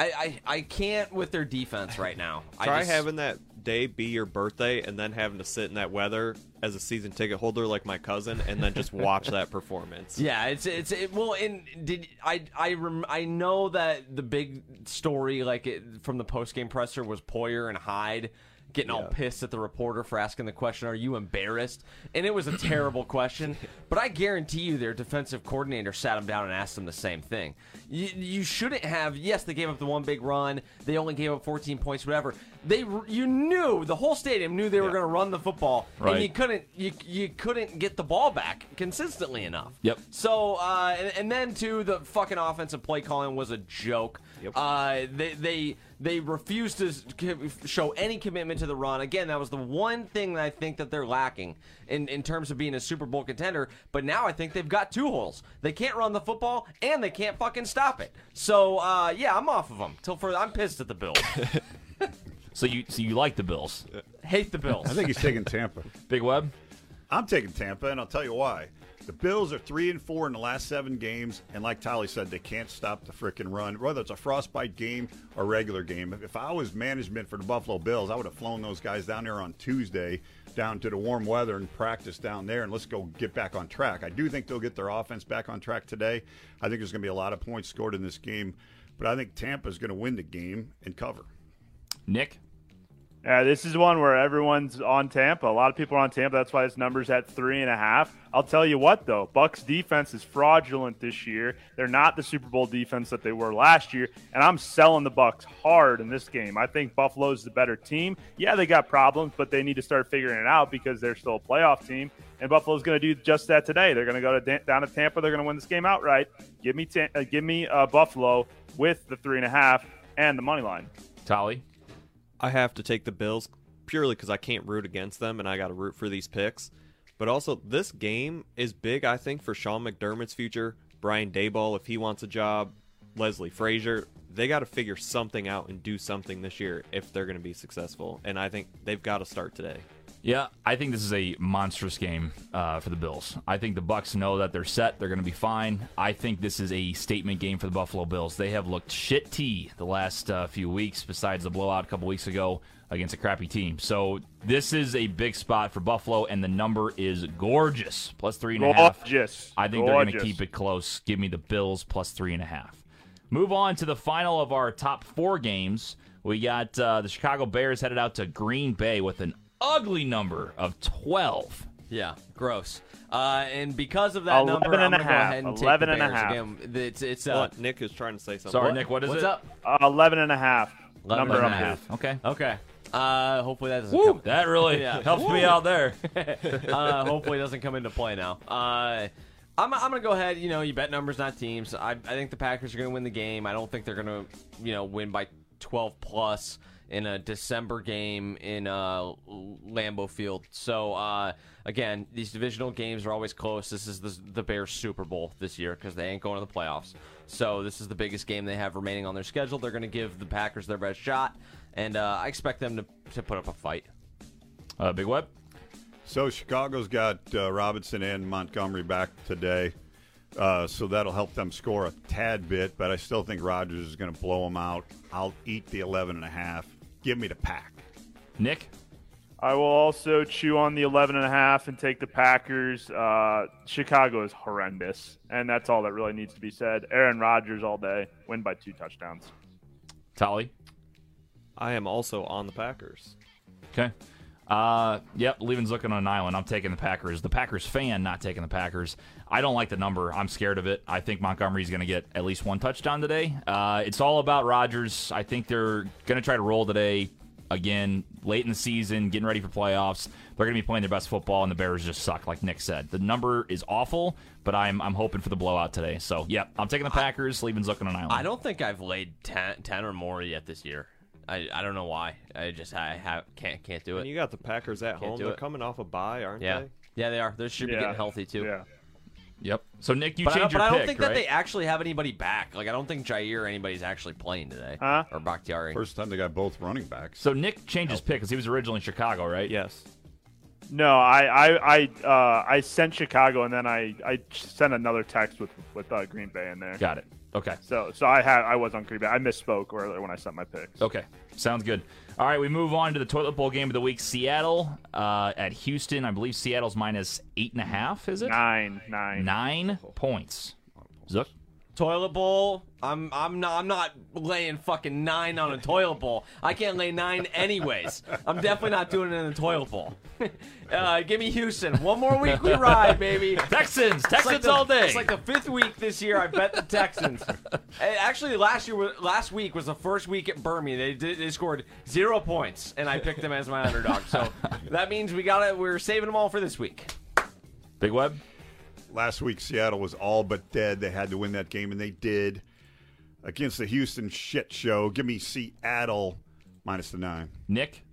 I, I, I can't with their defense right now. <laughs> I Try just- having that day be your birthday and then having to sit in that weather as a season ticket holder like my cousin and then just watch that <laughs> performance. Yeah, it's it's it, well. And did I I rem, I know that the big story like it, from the post game presser was Poyer and Hyde getting all pissed at the reporter for asking the question, "Are you embarrassed?" And it was a terrible <laughs> question, but I guarantee you, their defensive coordinator sat him down and asked him the same thing. You, you shouldn't have. Yes, they gave up the one big run. They only gave up 14 points, whatever. they you knew the whole stadium knew they were Yeah. going to run the football, Right. and you couldn't you you couldn't get the ball back consistently enough. Yep. So uh, and, and then too, the fucking offensive play calling was a joke. Yep. Uh, they they they refused to show any commitment to the run. Again, that was the one thing that I think that they're lacking in in terms of being a Super Bowl contender. But now I think they've got two holes. They can't run the football and they can't fucking stop it. So uh, yeah, I'm off of them till further. I'm pissed at the Bills. <laughs> So you so you like the Bills? Hate the Bills. I think he's taking Tampa. Big Web. I'm taking Tampa, and I'll tell you why. The Bills are three and four in the last seven games, and like Tolly said, they can't stop the frickin' run, whether it's a frostbite game or regular game. If I was management for the Buffalo Bills, I would have flown those guys down there on Tuesday, down to the warm weather and practice down there, and let's go get back on track. I do think they'll get their offense back on track today. I think there's going to be a lot of points scored in this game, but I think Tampa's going to win the game and cover. Nick. Yeah, this is one where everyone's on Tampa. A lot of people are on Tampa. That's why this number's at three and a half. I'll tell you what, though, Bucks defense is fraudulent this year. They're not the Super Bowl defense that they were last year, and I'm selling the Bucks hard in this game. I think Buffalo's the better team. Yeah, they got problems, but they need to start figuring it out because they're still a playoff team. And Buffalo's going to do just that today. They're going to go to down to Tampa. They're going to win this game outright. Give me, uh, give me uh, Buffalo with the three and a half and the money line. Tolly. I have to take the Bills purely because I can't root against them and I got to root for these picks. But also, this game is big, I think, for Sean McDermott's future. Brian Daboll, if he wants a job, Leslie Frazier, they got to figure something out and do something this year if they're going to be successful. And I think they've got to start today. Yeah, I think this is a monstrous game uh, for the Bills. I think the Bucks know that they're set; they're going to be fine. I think this is a statement game for the Buffalo Bills. They have looked shit tea the last uh, few weeks, besides the blowout a couple weeks ago against a crappy team. So this is a big spot for Buffalo, and the number is gorgeous, plus three and a half. Gorgeous. I think they're going to keep it close. Give me the Bills plus three and a half. Move on to the final of our top four games. We got uh, the Chicago Bears headed out to Green Bay with an ugly number of 12. Yeah, gross. Uh, and because of that number, 11 I'm going to go ahead and take 11 the and a half. Again, it's it's uh, Well, Nick is trying to say something. Sorry, Nick, what is what's it? up? Uh, 11 and a half. 11 Number and a I'm half. Okay. Okay. Uh, hopefully that doesn't Woo, come. that really <laughs> Yeah. helps me out there. <laughs> uh, hopefully it doesn't come into play now. Uh, I'm, I'm gonna go ahead. You know, you bet numbers, not teams. I, I think the Packers are gonna win the game. I don't think they're gonna, you know, win by 12 plus in a December game in uh, Lambeau Field. So uh, again, these divisional games are always close. This is the, the Bears Super Bowl this year because they ain't going to the playoffs. So this is the biggest game they have remaining on their schedule. They're gonna give the Packers their best shot, and uh, I expect them to, to put up a fight. Uh, Big Web. So Chicago's got uh, Robinson and Montgomery back today, uh, so that'll help them score a tad bit. But I still think Rodgers is going to blow them out. I'll eat the 11 and a half. Give me the pack. Nick. I will also chew on the 11 and a half and take the Packers. Uh, Chicago is horrendous, and that's all that really needs to be said. Aaron Rodgers all day, win by two touchdowns. Tolly. I am also on the Packers. Okay. Uh, yep, Levin's looking on an island. I'm taking the Packers. The Packers fan not taking the Packers. I don't like the number. I'm scared of it. I think Montgomery's going to get at least one touchdown today. Uh, it's all about Rodgers. I think they're going to try to roll today. Again, late in the season, getting ready for playoffs. They're going to be playing their best football, and the Bears just suck, like Nick said. The number is awful, but I'm I'm hoping for the blowout today. So, yep, I'm taking the Packers. Levin's looking on an island. I don't think I've laid 10, 10 or more yet this year. I, I don't know why. I just I have, can't can't do And it. you got the Packers at home. They're it. coming off a bye, aren't Yeah, they? yeah, they are. They should be Yeah. getting healthy too. Yeah. Yep. So, Nick, you But, I don't, but your I don't pick, think right? that they actually have anybody back. Like I don't think Jaire or anybody's actually playing today. Huh? Or Bakhtiari. First time they got both running backs. So, Nick changed his pick because he was originally in Chicago, right? Yes. No, I I I, uh, I sent Chicago, and then I, I sent another text with with uh, Green Bay in there. Got it. Okay. So so I had I was on Green Bay. I misspoke earlier when I sent my picks. Okay, sounds good. All right, we move on to the toilet bowl game of the week. Seattle uh, at Houston. I believe Seattle's minus eight and a half. Is it Nine nine. nine points? Zook. Toilet bowl. I'm I'm not I'm not laying fucking nine on a toilet bowl. I can't lay nine anyways. I'm definitely not doing it in the toilet bowl. <laughs> uh, give me Houston. One more week we ride, baby. Texans, Texans like the, all day. It's like the fifth week this year. I bet the Texans. <laughs> Actually, last year, last week was the first week at Birmingham. They did, they scored zero points, and I picked them as my underdog. So <laughs> that means we got it. We're saving them all for this week. Big Web. Last week, Seattle was all but dead. They had to win that game, and they did. Against the Houston shit show, give me Seattle minus the nine. Nick.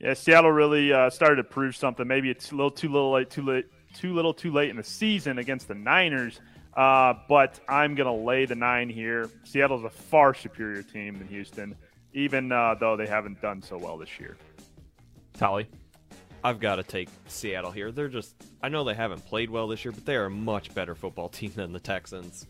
Yeah, Seattle really uh, started to prove something. Maybe it's a little too little late, too late, too little, too late in the season against the Niners. Uh, but I'm gonna lay the nine here. Seattle's a far superior team than Houston, even uh, though they haven't done so well this year. Tolly. I've got to take Seattle here. They're just, I know they haven't played well this year, but they are a much better football <laughs> team than the Texans.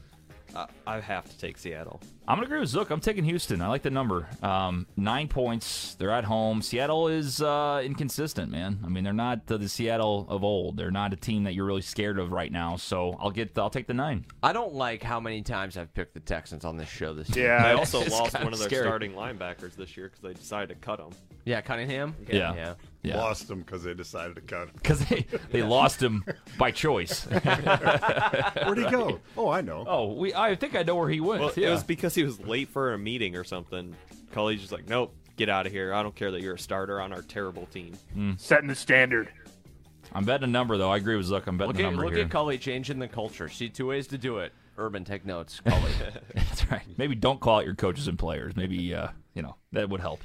Uh, I have to take Seattle. I'm gonna agree with Zook. I'm taking Houston. I like the number. Um, nine points. They're at home. Seattle is uh, inconsistent, man. I mean, they're not the, the Seattle of old. They're not a team that you're really scared of right now. So I'll get. I'll take the nine. I don't like how many times I've picked the Texans on this show this year. Yeah, I- also <laughs> lost one of their scary. starting linebackers this year because they decided to cut them. Yeah, Cunningham. Yeah. yeah. Yeah, Lost him because they decided to cut him. because they <laughs> they lost him by choice. <laughs> Where'd he go? Oh, I know. oh, we. I think I know where he went. Well, yeah. it was because he was late for a meeting or something. Culley's just like, nope, get out of here. I don't care that you're a starter on our terrible team. Hmm. setting the standard. I'm betting a number though. I agree with Zook. I'm betting Look the at number look here. at Cully changing the culture. See two ways to do it. Urban, take notes. Culley. <laughs> <laughs> That's right. Maybe don't call out your coaches and players. Maybe uh, you know that would help.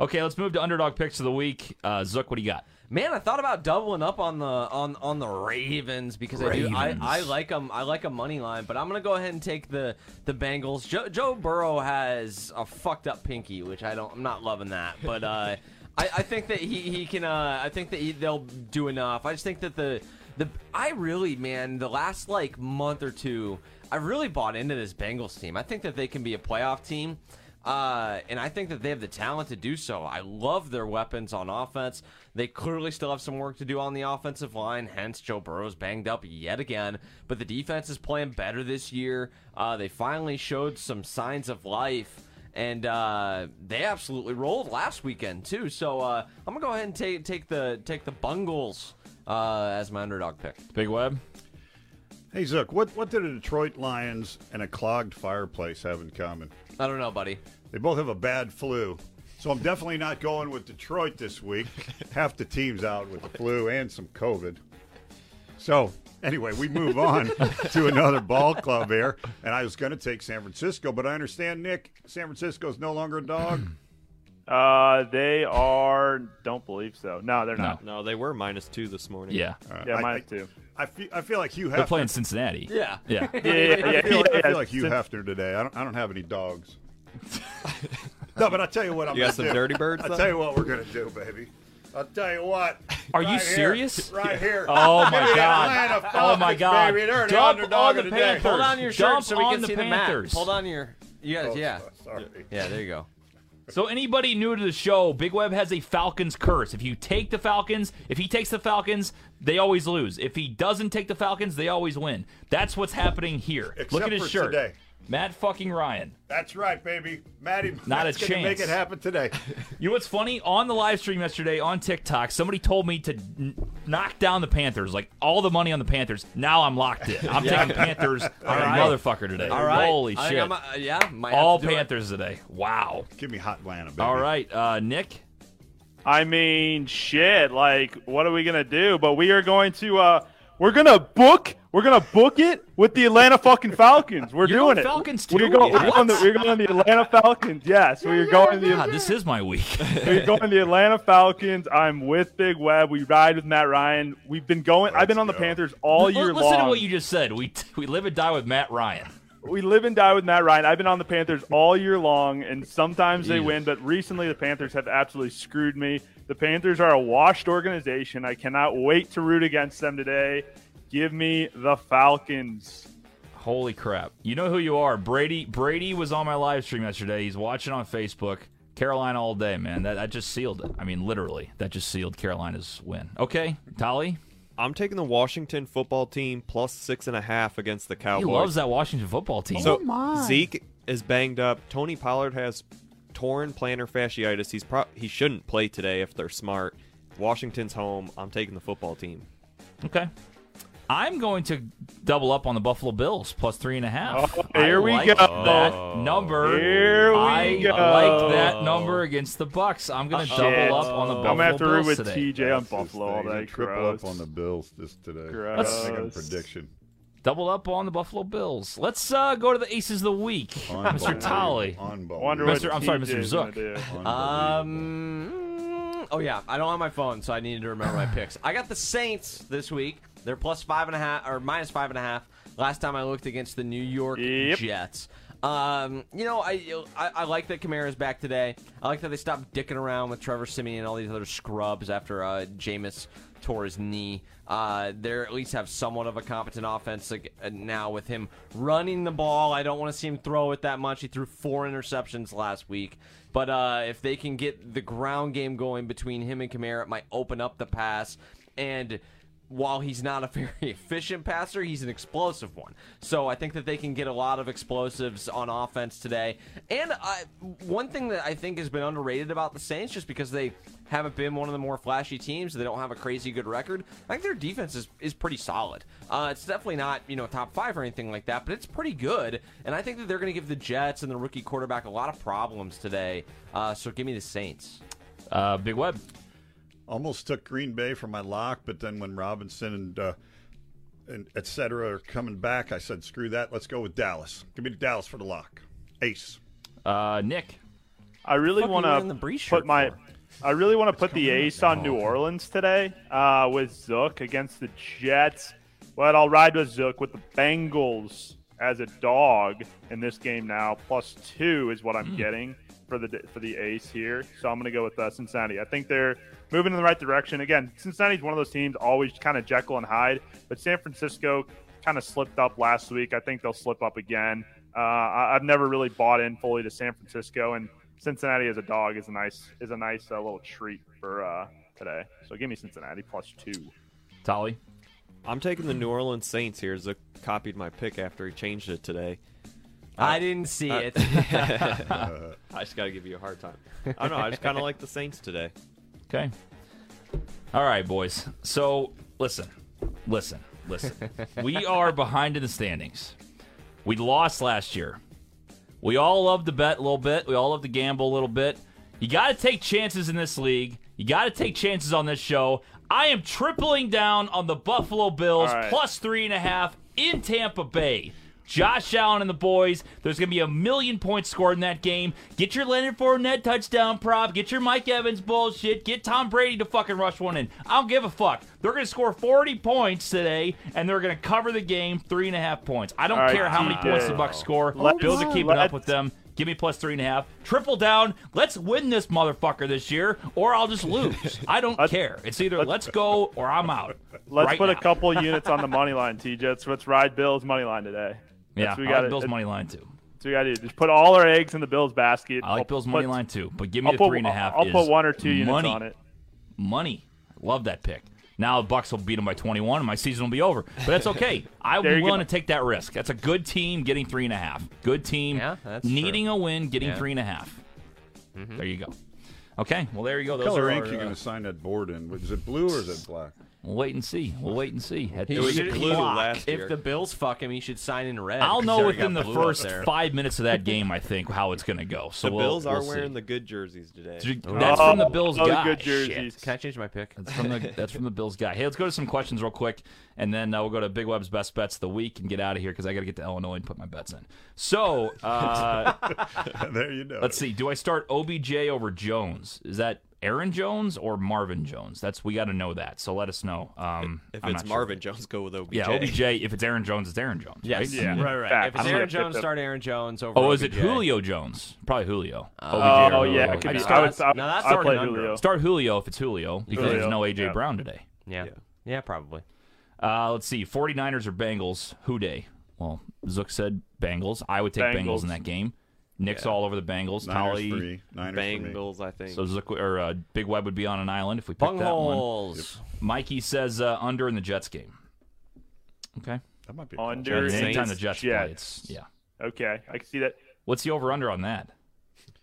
Okay, let's move to underdog picks of the week. Uh, Zook, what do you got? Man, I thought about doubling up on the on on the Ravens because I do I, I like them I like a money line, but I'm gonna go ahead and take the the Bengals. Joe, Joe Burrow has a fucked up pinky, which I don't I'm not loving that, but uh, I, I think that he, he can uh, I think that he, they'll do enough. I just think that the the I really man the last like month or two I've really bought into this Bengals team. I think that they can be a playoff team. Uh, and I think that they have the talent to do so. I love their weapons on offense. They clearly still have some work to do on the offensive line. Hence, Joe Burrow's banged up yet again. But the defense is playing better this year. Uh, they finally showed some signs of life. And uh, they absolutely rolled last weekend too. So uh, I'm gonna go ahead and take take the take the Bungles uh, as my underdog pick. Big Web. Hey, Zook, what, what do the Detroit Lions and a clogged fireplace have in common? I don't know, buddy. They both have a bad flu. So I'm definitely not going with Detroit this week. <laughs> Half the team's out with the flu and some COVID. So anyway, we move on <laughs> to another ball club here. And I was going to take San Francisco, but I understand, Nick, San Francisco's no longer a dog. Uh, they are. Don't believe so. No, they're not. No, they were minus two this morning. Yeah, Yeah, I, two. I feel, I feel like Hugh they're Hefner. playing Cincinnati. Yeah. yeah. Yeah, <laughs> yeah, yeah. I feel, I yeah, feel like Hugh Since- Hefner today. I don't, I don't have any dogs. <laughs> no, but I'll tell you what I'm You gonna got some do. dirty birds, I'll though? tell you what we're gonna do, baby. I'll tell you what. Are you Right here, serious? Right here. Oh my Give me God! Atlanta Oh my Falcons, God! Baby. They're the Dump underdog on the of the day. Panthers. Hold on your shirt Dump so we on can the see the map. Panthers. Hold on your. You guys, Oh, yeah. Sorry. Yeah, there you go. So anybody new to the show, Big Web has a Falcons curse. If you take the Falcons, if he takes the Falcons, they always lose. If he doesn't take the Falcons, they always win. That's what's happening here. Except Look at his shirt. today. Matt fucking Ryan. That's right, baby. Maddie, Not a Matt's gonna make it happen today. <laughs> You know what's funny? On the live stream yesterday on TikTok, somebody told me to n- knock down the Panthers, like all the money on the Panthers. Now I'm locked in. I'm <laughs> taking Panthers <laughs> on a right. motherfucker today. All right. Holy I shit. I'm, uh, yeah, might all to do it. Panthers today. Wow. Give me hot Atlanta, baby. All right, uh, Nick. I mean, shit. Like, what are we gonna do? But we are going to. uh We're gonna book. We're gonna book it with the Atlanta fucking Falcons. We're You're doing going it. Falcons We're too? going. We're What? going, the, we're going the Atlanta Falcons. Yes, we're going the. God, this is my week. <laughs> We're going the Atlanta Falcons. I'm with Big Web. We ride with Matt Ryan. We've been going. I've been on the Panthers all L- year Listen long. Listen to what you just said. We we live and die with Matt Ryan. we live and die with Matt Ryan. I've been on the Panthers all year long, and sometimes they win, but recently the Panthers have absolutely screwed me. The Panthers are a washed organization. I cannot wait to root against them today. Give me the Falcons. Holy crap! You know who you are, Brady. Brady was on my live stream yesterday. He's watching on Facebook. Carolina all day, man. That that just sealed it. I mean, literally, that just sealed Carolina's win. Okay, Tolly. I'm taking the Washington football team plus six and a half against the Cowboys. He Cowboys. loves that Washington football team. So oh Zeke is banged up. Tony Pollard has torn plantar fasciitis. He's pro- he shouldn't play today if they're smart. Washington's home. I'm taking the football team. okay. I'm going to double up on the Buffalo Bills plus three and a half. Oh, here I we like go. That oh. number. Here we I go. like that number against the Bucks. I'm going to double Shit. up on the Bills. I'm Buffalo gonna have to root Bills with today. TJ on Buffalo all day. Triple Gross. up on the Bills just today. Gross. Make a prediction. Double up on the Buffalo Bills. Let's uh, go to the Aces of the Week. Mr. Unbelievable. Tolly. Unbelievable. Wonder Mr. I'm sorry, Mr. Zook. Um. mm, Oh yeah, I don't have my phone, so I needed to remember my <sighs> picks. I got the Saints this week. They're plus five and a half or minus five and a half. Last time I looked against the New York Yep. Jets. Um, you know, I, I I like that Kamara's back today. I like that they stopped dicking around with Trevor Siemian and all these other scrubs after uh, Jameis tore his knee. Uh, they at least have somewhat of a competent offense uh, now with him running the ball. I don't want to see him throw it that much. He threw four interceptions last week. But uh, if they can get the ground game going between him and Kamara, it might open up the pass. And while he's not a very <laughs> efficient passer, he's an explosive one. So I think that they can get a lot of explosives on offense today. And I, one thing that I think has been underrated about the Saints, just because they haven't been one of the more flashy teams, they don't have a crazy good record. I think their defense is, is pretty solid. Uh, it's definitely not you know top five or anything like that, but it's pretty good. And I think that they're going to give the Jets and the rookie quarterback a lot of problems today. Uh, so give me the Saints. Uh, Big Web. Almost took Green Bay for my lock, but then when Robinson and uh, and et cetera are coming back, I said, screw that. Let's go with Dallas. Give me Dallas for the lock. Ace. Uh, Nick. I really Fuck are you want to put my. for? I really want to put the ace on New Orleans today uh, with Zook against the Jets. But I'll ride with Zook with the Bengals as a dog in this game now. Plus two is what I'm getting for the for the ace here. So I'm going to go with uh, Cincinnati. I think they're moving in the right direction. Again, Cincinnati's one of those teams always kind of Jekyll and Hyde, but San Francisco kind of slipped up last week. I think they'll slip up again. Uh, I, I've never really bought in fully to San Francisco, and Cincinnati as a dog is a nice is a nice uh, little treat for uh, today. So give me Cincinnati plus two. Tolly. I'm taking the New Orleans Saints here. Zook copied my pick after he changed it today. Uh, I didn't see it. <laughs> <laughs> I just got to give you a hard time. I don't know. I just kind of like the Saints today. Okay. All right, boys. So listen, listen, listen. <laughs> we are behind in the standings. We lost last year. We all love to bet a little bit. We all love to gamble a little bit. You got to take chances in this league. You got to take chances on this show. I am tripling down on the Buffalo Bills right. plus three and a half in Tampa Bay. Josh Allen and the boys. There's going to be a million points scored in that game. Get your Leonard Fournette touchdown prop. Get your Mike Evans bullshit. Get Tom Brady to fucking rush one in. I don't give a fuck. They're going to score 40 points today, and they're going to cover the game three and a half points. I don't right, care how many points the Bucks score. Let's- Bills are keeping up let's- with them. Give me plus three and a half. Triple down. Let's win this motherfucker this year, or I'll just lose. <laughs> I don't care. It's either let's go or I'm out. Let's right put now. a couple <laughs> units on the money line, TJ. Let's, let's ride Bills money line today. Yeah, That's what we I got like Bills money line too. So what we got to do. Just put all our eggs in the Bills basket. I like I'll Bills put- money line too, but give me I'll the put, three and a half. I'll is put one or two units money. on it. Money. Love that pick. Now the Bucks will beat them by 21, and my season will be over. But that's okay. <laughs> I'm willing to take that risk. That's a good team getting three and a half. Good team Yeah, that's needing true. a win, getting Yeah. three and a half. There you go. Okay, well there you go. Those color are ink our, you uh, going to sign that board in? Is it blue or is it black? We'll wait and see. We'll wait and see. At He the- was blue last year. If the Bills fuck him, he should sign in red. I'll know within the first five minutes of that <laughs> game. I think how it's going to go. So The we'll- Bills are we'll wearing see. the good jerseys today. That's from the Bills oh, guy. good Shit. Can I change my pick? That's from the <laughs> that's from the Bills guy. Hey, let's go to some questions real quick, and then uh, we'll go to Big Web's best bets of the week and get out of here because I got to get to Illinois and put my bets in. So uh, <laughs> there you go. let's see. Do I start OBJ over Jones? Is that Aaron Jones or Marvin Jones? That's we got to know that. So let us know. Um, if I'm it's not sure. Marvin Jones, go with OBJ. yeah, OBJ. If it's Aaron Jones, it's Aaron Jones. Yes. right? Yeah. Right, right. Fact. If it's Aaron Jones, tip start Aaron Jones over. Oh, is it Julio Jones? Probably Julio. Oh, OBJ or yeah, Julio. it could I'd be. start- I would, I, now that's I starting play under. Julio. Start Julio if it's Julio because Julio, there's no AJ yeah. Brown today. Yeah. Yeah. yeah. probably. Uh, let's see. 49ers or Bengals? Who day? Well, Zook said Bengals. I would take Bengals, Bengals. in that game. Nick's all over the Bengals. Niners Tolly, for me. Niners. Bengals, I think. so Zook, or uh, Big Web would be on an island if we picked that one. Bungholes. Mikey says uh, under in the Jets game. Okay. That might be a Under And Saints, anytime the Jets, play, it's yeah. Okay, I can see that. What's the over under on that?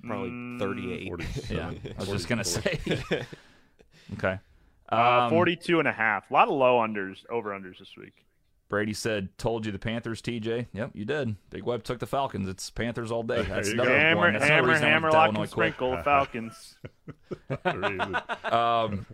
Probably Mm, 38. 47. Yeah, I was just gonna say. <laughs> okay. Uh, Um, 42 and a half. A lot of low unders, over unders this week. Brady said, "Told you the Panthers, TJ." Yep, you did. Big Web took the Falcons. It's Panthers all day. That's you another go. Hammer, one. That's another hammer, reason I hammer, lock and quick. sprinkle. Falcons. <laughs> Um,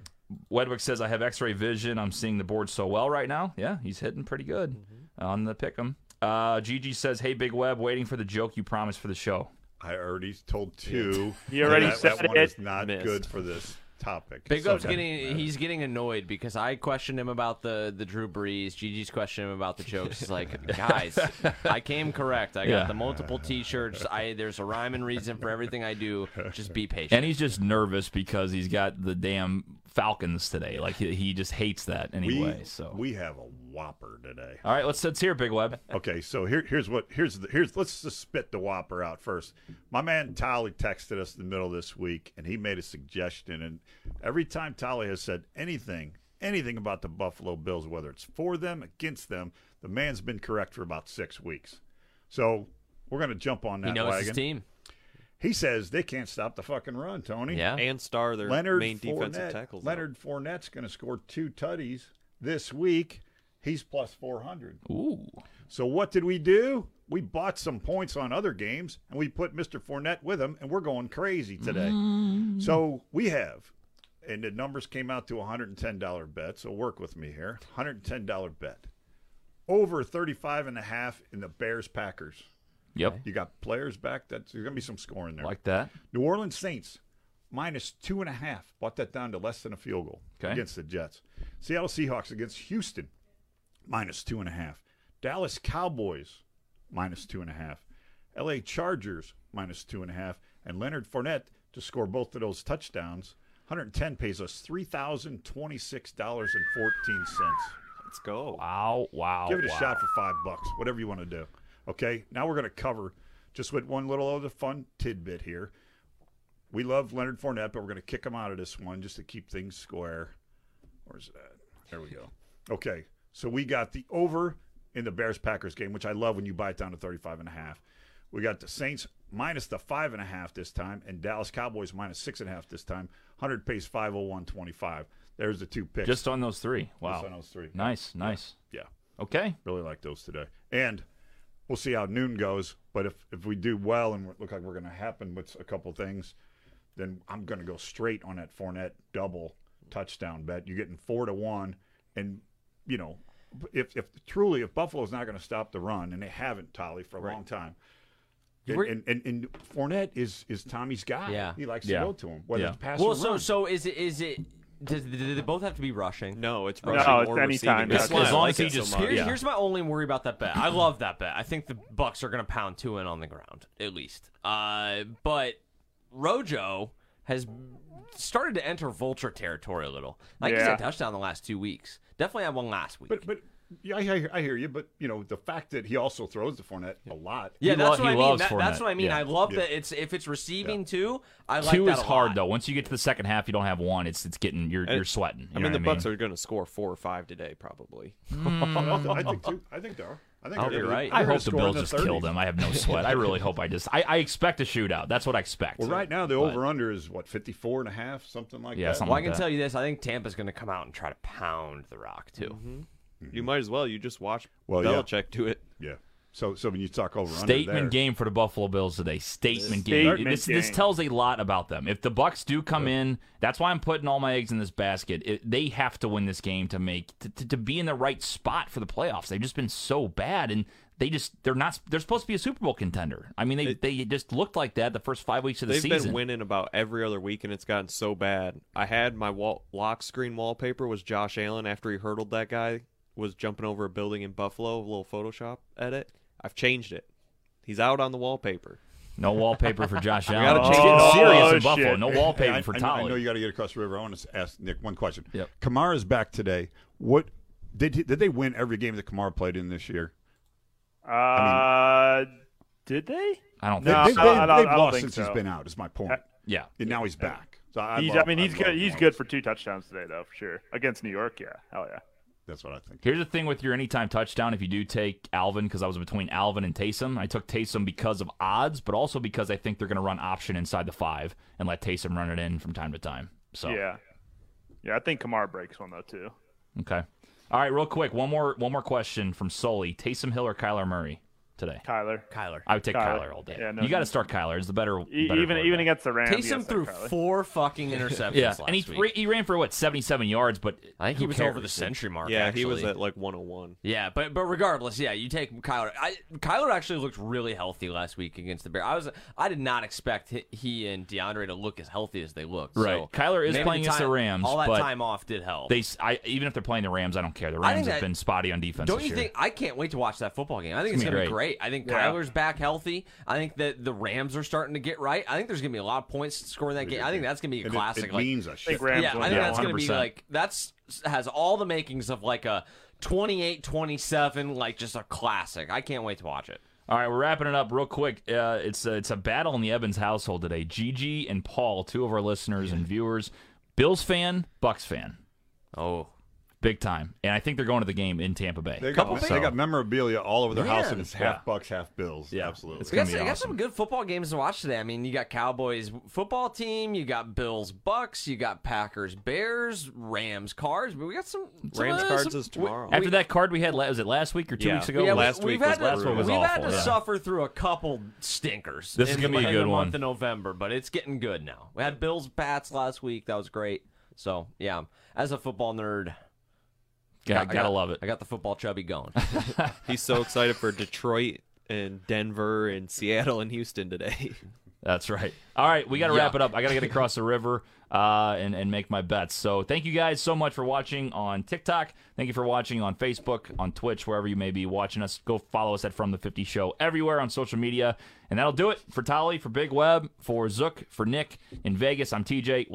Wedwick says, I have x ray vision. I'm seeing the board so well right now. Yeah, he's hitting pretty good on the pick 'em. Uh, Gigi says, Hey, Big Web, waiting for the joke you promised for the show. I already told two. You already that, said that one it. is not Missed. good for this topic. Big So- Up's getting he's getting annoyed because I questioned him about the the Drew Brees. Gigi's questioned him about the jokes. He's like, <laughs> guys, I came correct. I got Yeah. the multiple T-shirts. I there's a rhyme and reason for everything I do. Just be patient. And he's just nervous because he's got the damn Falcons today. Like, he, he just hates that we, anyway. so, we have a whopper today. all right, let's let's hear Big Web. <laughs> Okay, so here, here's what here's the here's let's just spit the whopper out first. My man Tolly texted us in the middle of this week, and he made a suggestion. And every time Tolly has said anything, anything about the Buffalo Bills, whether it's for them, against them, the man's been correct for about six weeks. So we're gonna jump on that he knows wagon. his team. He says they can't stop the fucking run, Tony. Yeah. and star their Leonard main defensive Fournette, tackles. Leonard Fournette's going to score two tutties this week. He's plus 400. Ooh. So what did we do? We bought some points on other games, and we put Mr. Fournette with him, and we're going crazy today. Mm. So we have, and the numbers came out to a $110 bet. So work with me here. $110 bet. Over 35 and a half in the Bears Packers. Yep. You got players back. That's there's gonna be some scoring there. Like that. New Orleans Saints minus two and a half. Bought that down to less than a field goal Okay. against the Jets. Seattle Seahawks against Houston minus two and a half. Dallas Cowboys minus two and a half. LA Chargers minus two and a half. And Leonard Fournette to score both of those touchdowns. 110 pays us $3,026.14. Let's go. Wow. Wow. Give it a wow. shot for five bucks, whatever you want to do. Okay, now we're going to cover just with one little other fun tidbit here. We love Leonard Fournette, but we're going to kick him out of this one just to keep things square. Where's that? There we go. Okay, so we got the over in the Bears Packers game, which I love when you buy it down to 35 and a half. We got the Saints minus the five and a half this time, and Dallas Cowboys minus six and a half this time. 100 pays 501.25. There's the two picks. Just on those three. Wow. Just on those three. Nice. Nice. Yeah. Okay. Really like those today. And we'll see how noon goes. But if, if we do well and look like we're going to happen with a couple things, then I'm going to go straight on that Fournette double touchdown bet. You're getting four to one. And, you know, if, if truly, if Buffalo's not going to stop the run, and they haven't, Tolly, for a long time, and, We're- and, and, and Fournette is, is Tommy's guy. Yeah. He likes Yeah. to go to him, whether Yeah. it's pass Well, or so run. so is it is it? Does, do they both have to be rushing? No, it's No, rushing it's or anytime. receiving. As That's long like as he it so just- Here's, Yeah. here's my only worry about that bet. I love that bet. I think the Bucks are going to pound two in on the ground at least. Uh, but Rojo has started to enter vulture territory a little. Like he's Yeah. had a touchdown the last two weeks. Definitely had one last week. But, but yeah, I hear, I hear you. But, you know, the fact that he also throws to Fournette a lot. yeah, that's lo- what I mean. loves That- that's what I mean. Yeah. I love Yeah. that it's if it's receiving two. I like Two that is a hard though. Once you get to the second half, you don't have one. It's it's getting you're And- you're sweating. You I mean, the I Bucks are going to score four or five today, probably. <laughs> I think too. I think they are. I think Oh, they're you're right. I hope the score in Bills just kill them. I have no <laughs> sweat. I really hope I just. I, I expect a shootout. That's what I expect. Well, right now the But- over under is what 54 and a half, something like Yeah, that. something Well, I can that. tell you this. I think Tampa's going to come out and try to pound the Rock too. Mm-hmm. Mm-hmm. You might as well. You just watch Well, yeah. Belichick do it. Yeah. So so when you talk over Statement there, game for the Buffalo Bills today. Statement game. Statement this this game. tells a lot about them. If the Bucks do come in, that's why I'm putting all my eggs in this basket. It, they have to win this game to make to, to, to be in the right spot for the playoffs. They've just been so bad, and they just they're not. They're supposed to be a Super Bowl contender. I mean, they they just looked like that the first five weeks of the They've season. been winning about every other week, and it's gotten so bad. I had my wall, lock screen wallpaper was Josh Allen after he hurdled that guy, was jumping over a building in Buffalo, a little Photoshop edit. I've changed it. He's out on the wallpaper. No wallpaper for Josh <laughs> Allen. gotta change getting it. serious Oh, in Buffalo. shit. No Hey, wallpaper I, for I know, I know you got to get across the river. I want to ask Nick one question. Yep. Kamara's back today. What did he, did they win every game that Kamara played in this year? Uh, Did they? I don't think No, think They, so. have I don't- I don't lost think since so. he's been out. Is my point. Yeah. And now he's back. So I, He's, love, I mean, he's love good. He's good for two touchdowns today, though, for sure. Against New York, yeah, hell yeah. That's what I think. Here's the thing with your anytime touchdown. If you do take Alvin, because I was between Alvin and Taysom, I took Taysom because of odds, but also because I think they're going to run option inside the five and let Taysom run it in from time to time. So Yeah, yeah. I think Kamar breaks one though too. okay. All right, real quick, one more one more question from Sully: Taysom Hill or Kyler Murray today? Kyler. Kyler. I would take Kyler, Kyler. all day. Yeah, no- you got to start Kyler. It's the better, E- better even even quarterback. against the Rams. you Taysom gotta threw Kyler. four fucking <laughs> interceptions yeah, last and he week. he ran for what seventy seven yards, but I think he was cares? over the century mark. Yeah, actually. he was at like 101. Yeah, but but regardless, yeah, you take Kyler. I, Kyler actually looked really healthy last week against the Bears. I was I did not expect he, he and DeAndre to look as healthy as they looked. Right. So Kyler is playing the against the time- Rams, All that but time off did help. They, s- I, even if they're playing the Rams, I don't care. The Rams have that- been spotty on defense. Don't you year. think? I can't wait to watch that football game. I think it's, It's gonna be great. be great. I think Yeah. Kyler's back healthy. I think that the Rams are starting to get right. I think there's going to be a lot of points scoring that game. I think that's going to be a And classic. It, like, means a I shit. Rams. yeah, I think Yeah, that's going to be like that's has all the makings of like a 28-27, like just a classic. I can't wait to watch it. All right, we're wrapping it up real quick. Uh, it's a, it's a battle in the Evans household today. Gigi and Paul, two of our listeners and viewers, Bills fan, Bucks fan, Oh, big time, and I think they're going to the game in Tampa Bay. They got, So- they got memorabilia all over their house, and it's half Yeah. Bucks, half Bills. Yeah. absolutely. It's we got, gonna be we got some good football games to watch today. I mean, you got Cowboys football team, you got Bills Bucks, you got Packers Bears, Rams Cards. But we got some, some Rams uh, cards some- is tomorrow. After that card we had, was it last week or two Yeah. weeks ago? Yeah, Last we, week we've was had last to, week was we've had to yeah. suffer through a couple stinkers. This is gonna be a good the one. month of November, but it's getting good now. We had Bills Pats last week. That was great. So yeah, as a football nerd, yeah, I gotta got- love it. I got the football chubby going. <laughs> He's so excited for Detroit and Denver and Seattle and Houston today. That's right. All right, we got to wrap it up. I got to get across the river uh, and and make my bets. So thank you guys so much for watching on TikTok. Thank you for watching on Facebook, on Twitch, wherever you may be watching us. Go follow us at From the Fifty Show everywhere on social media, and that'll do it for Tolly, for Big Web, for Zook, for Nick in Vegas. I'm TJ.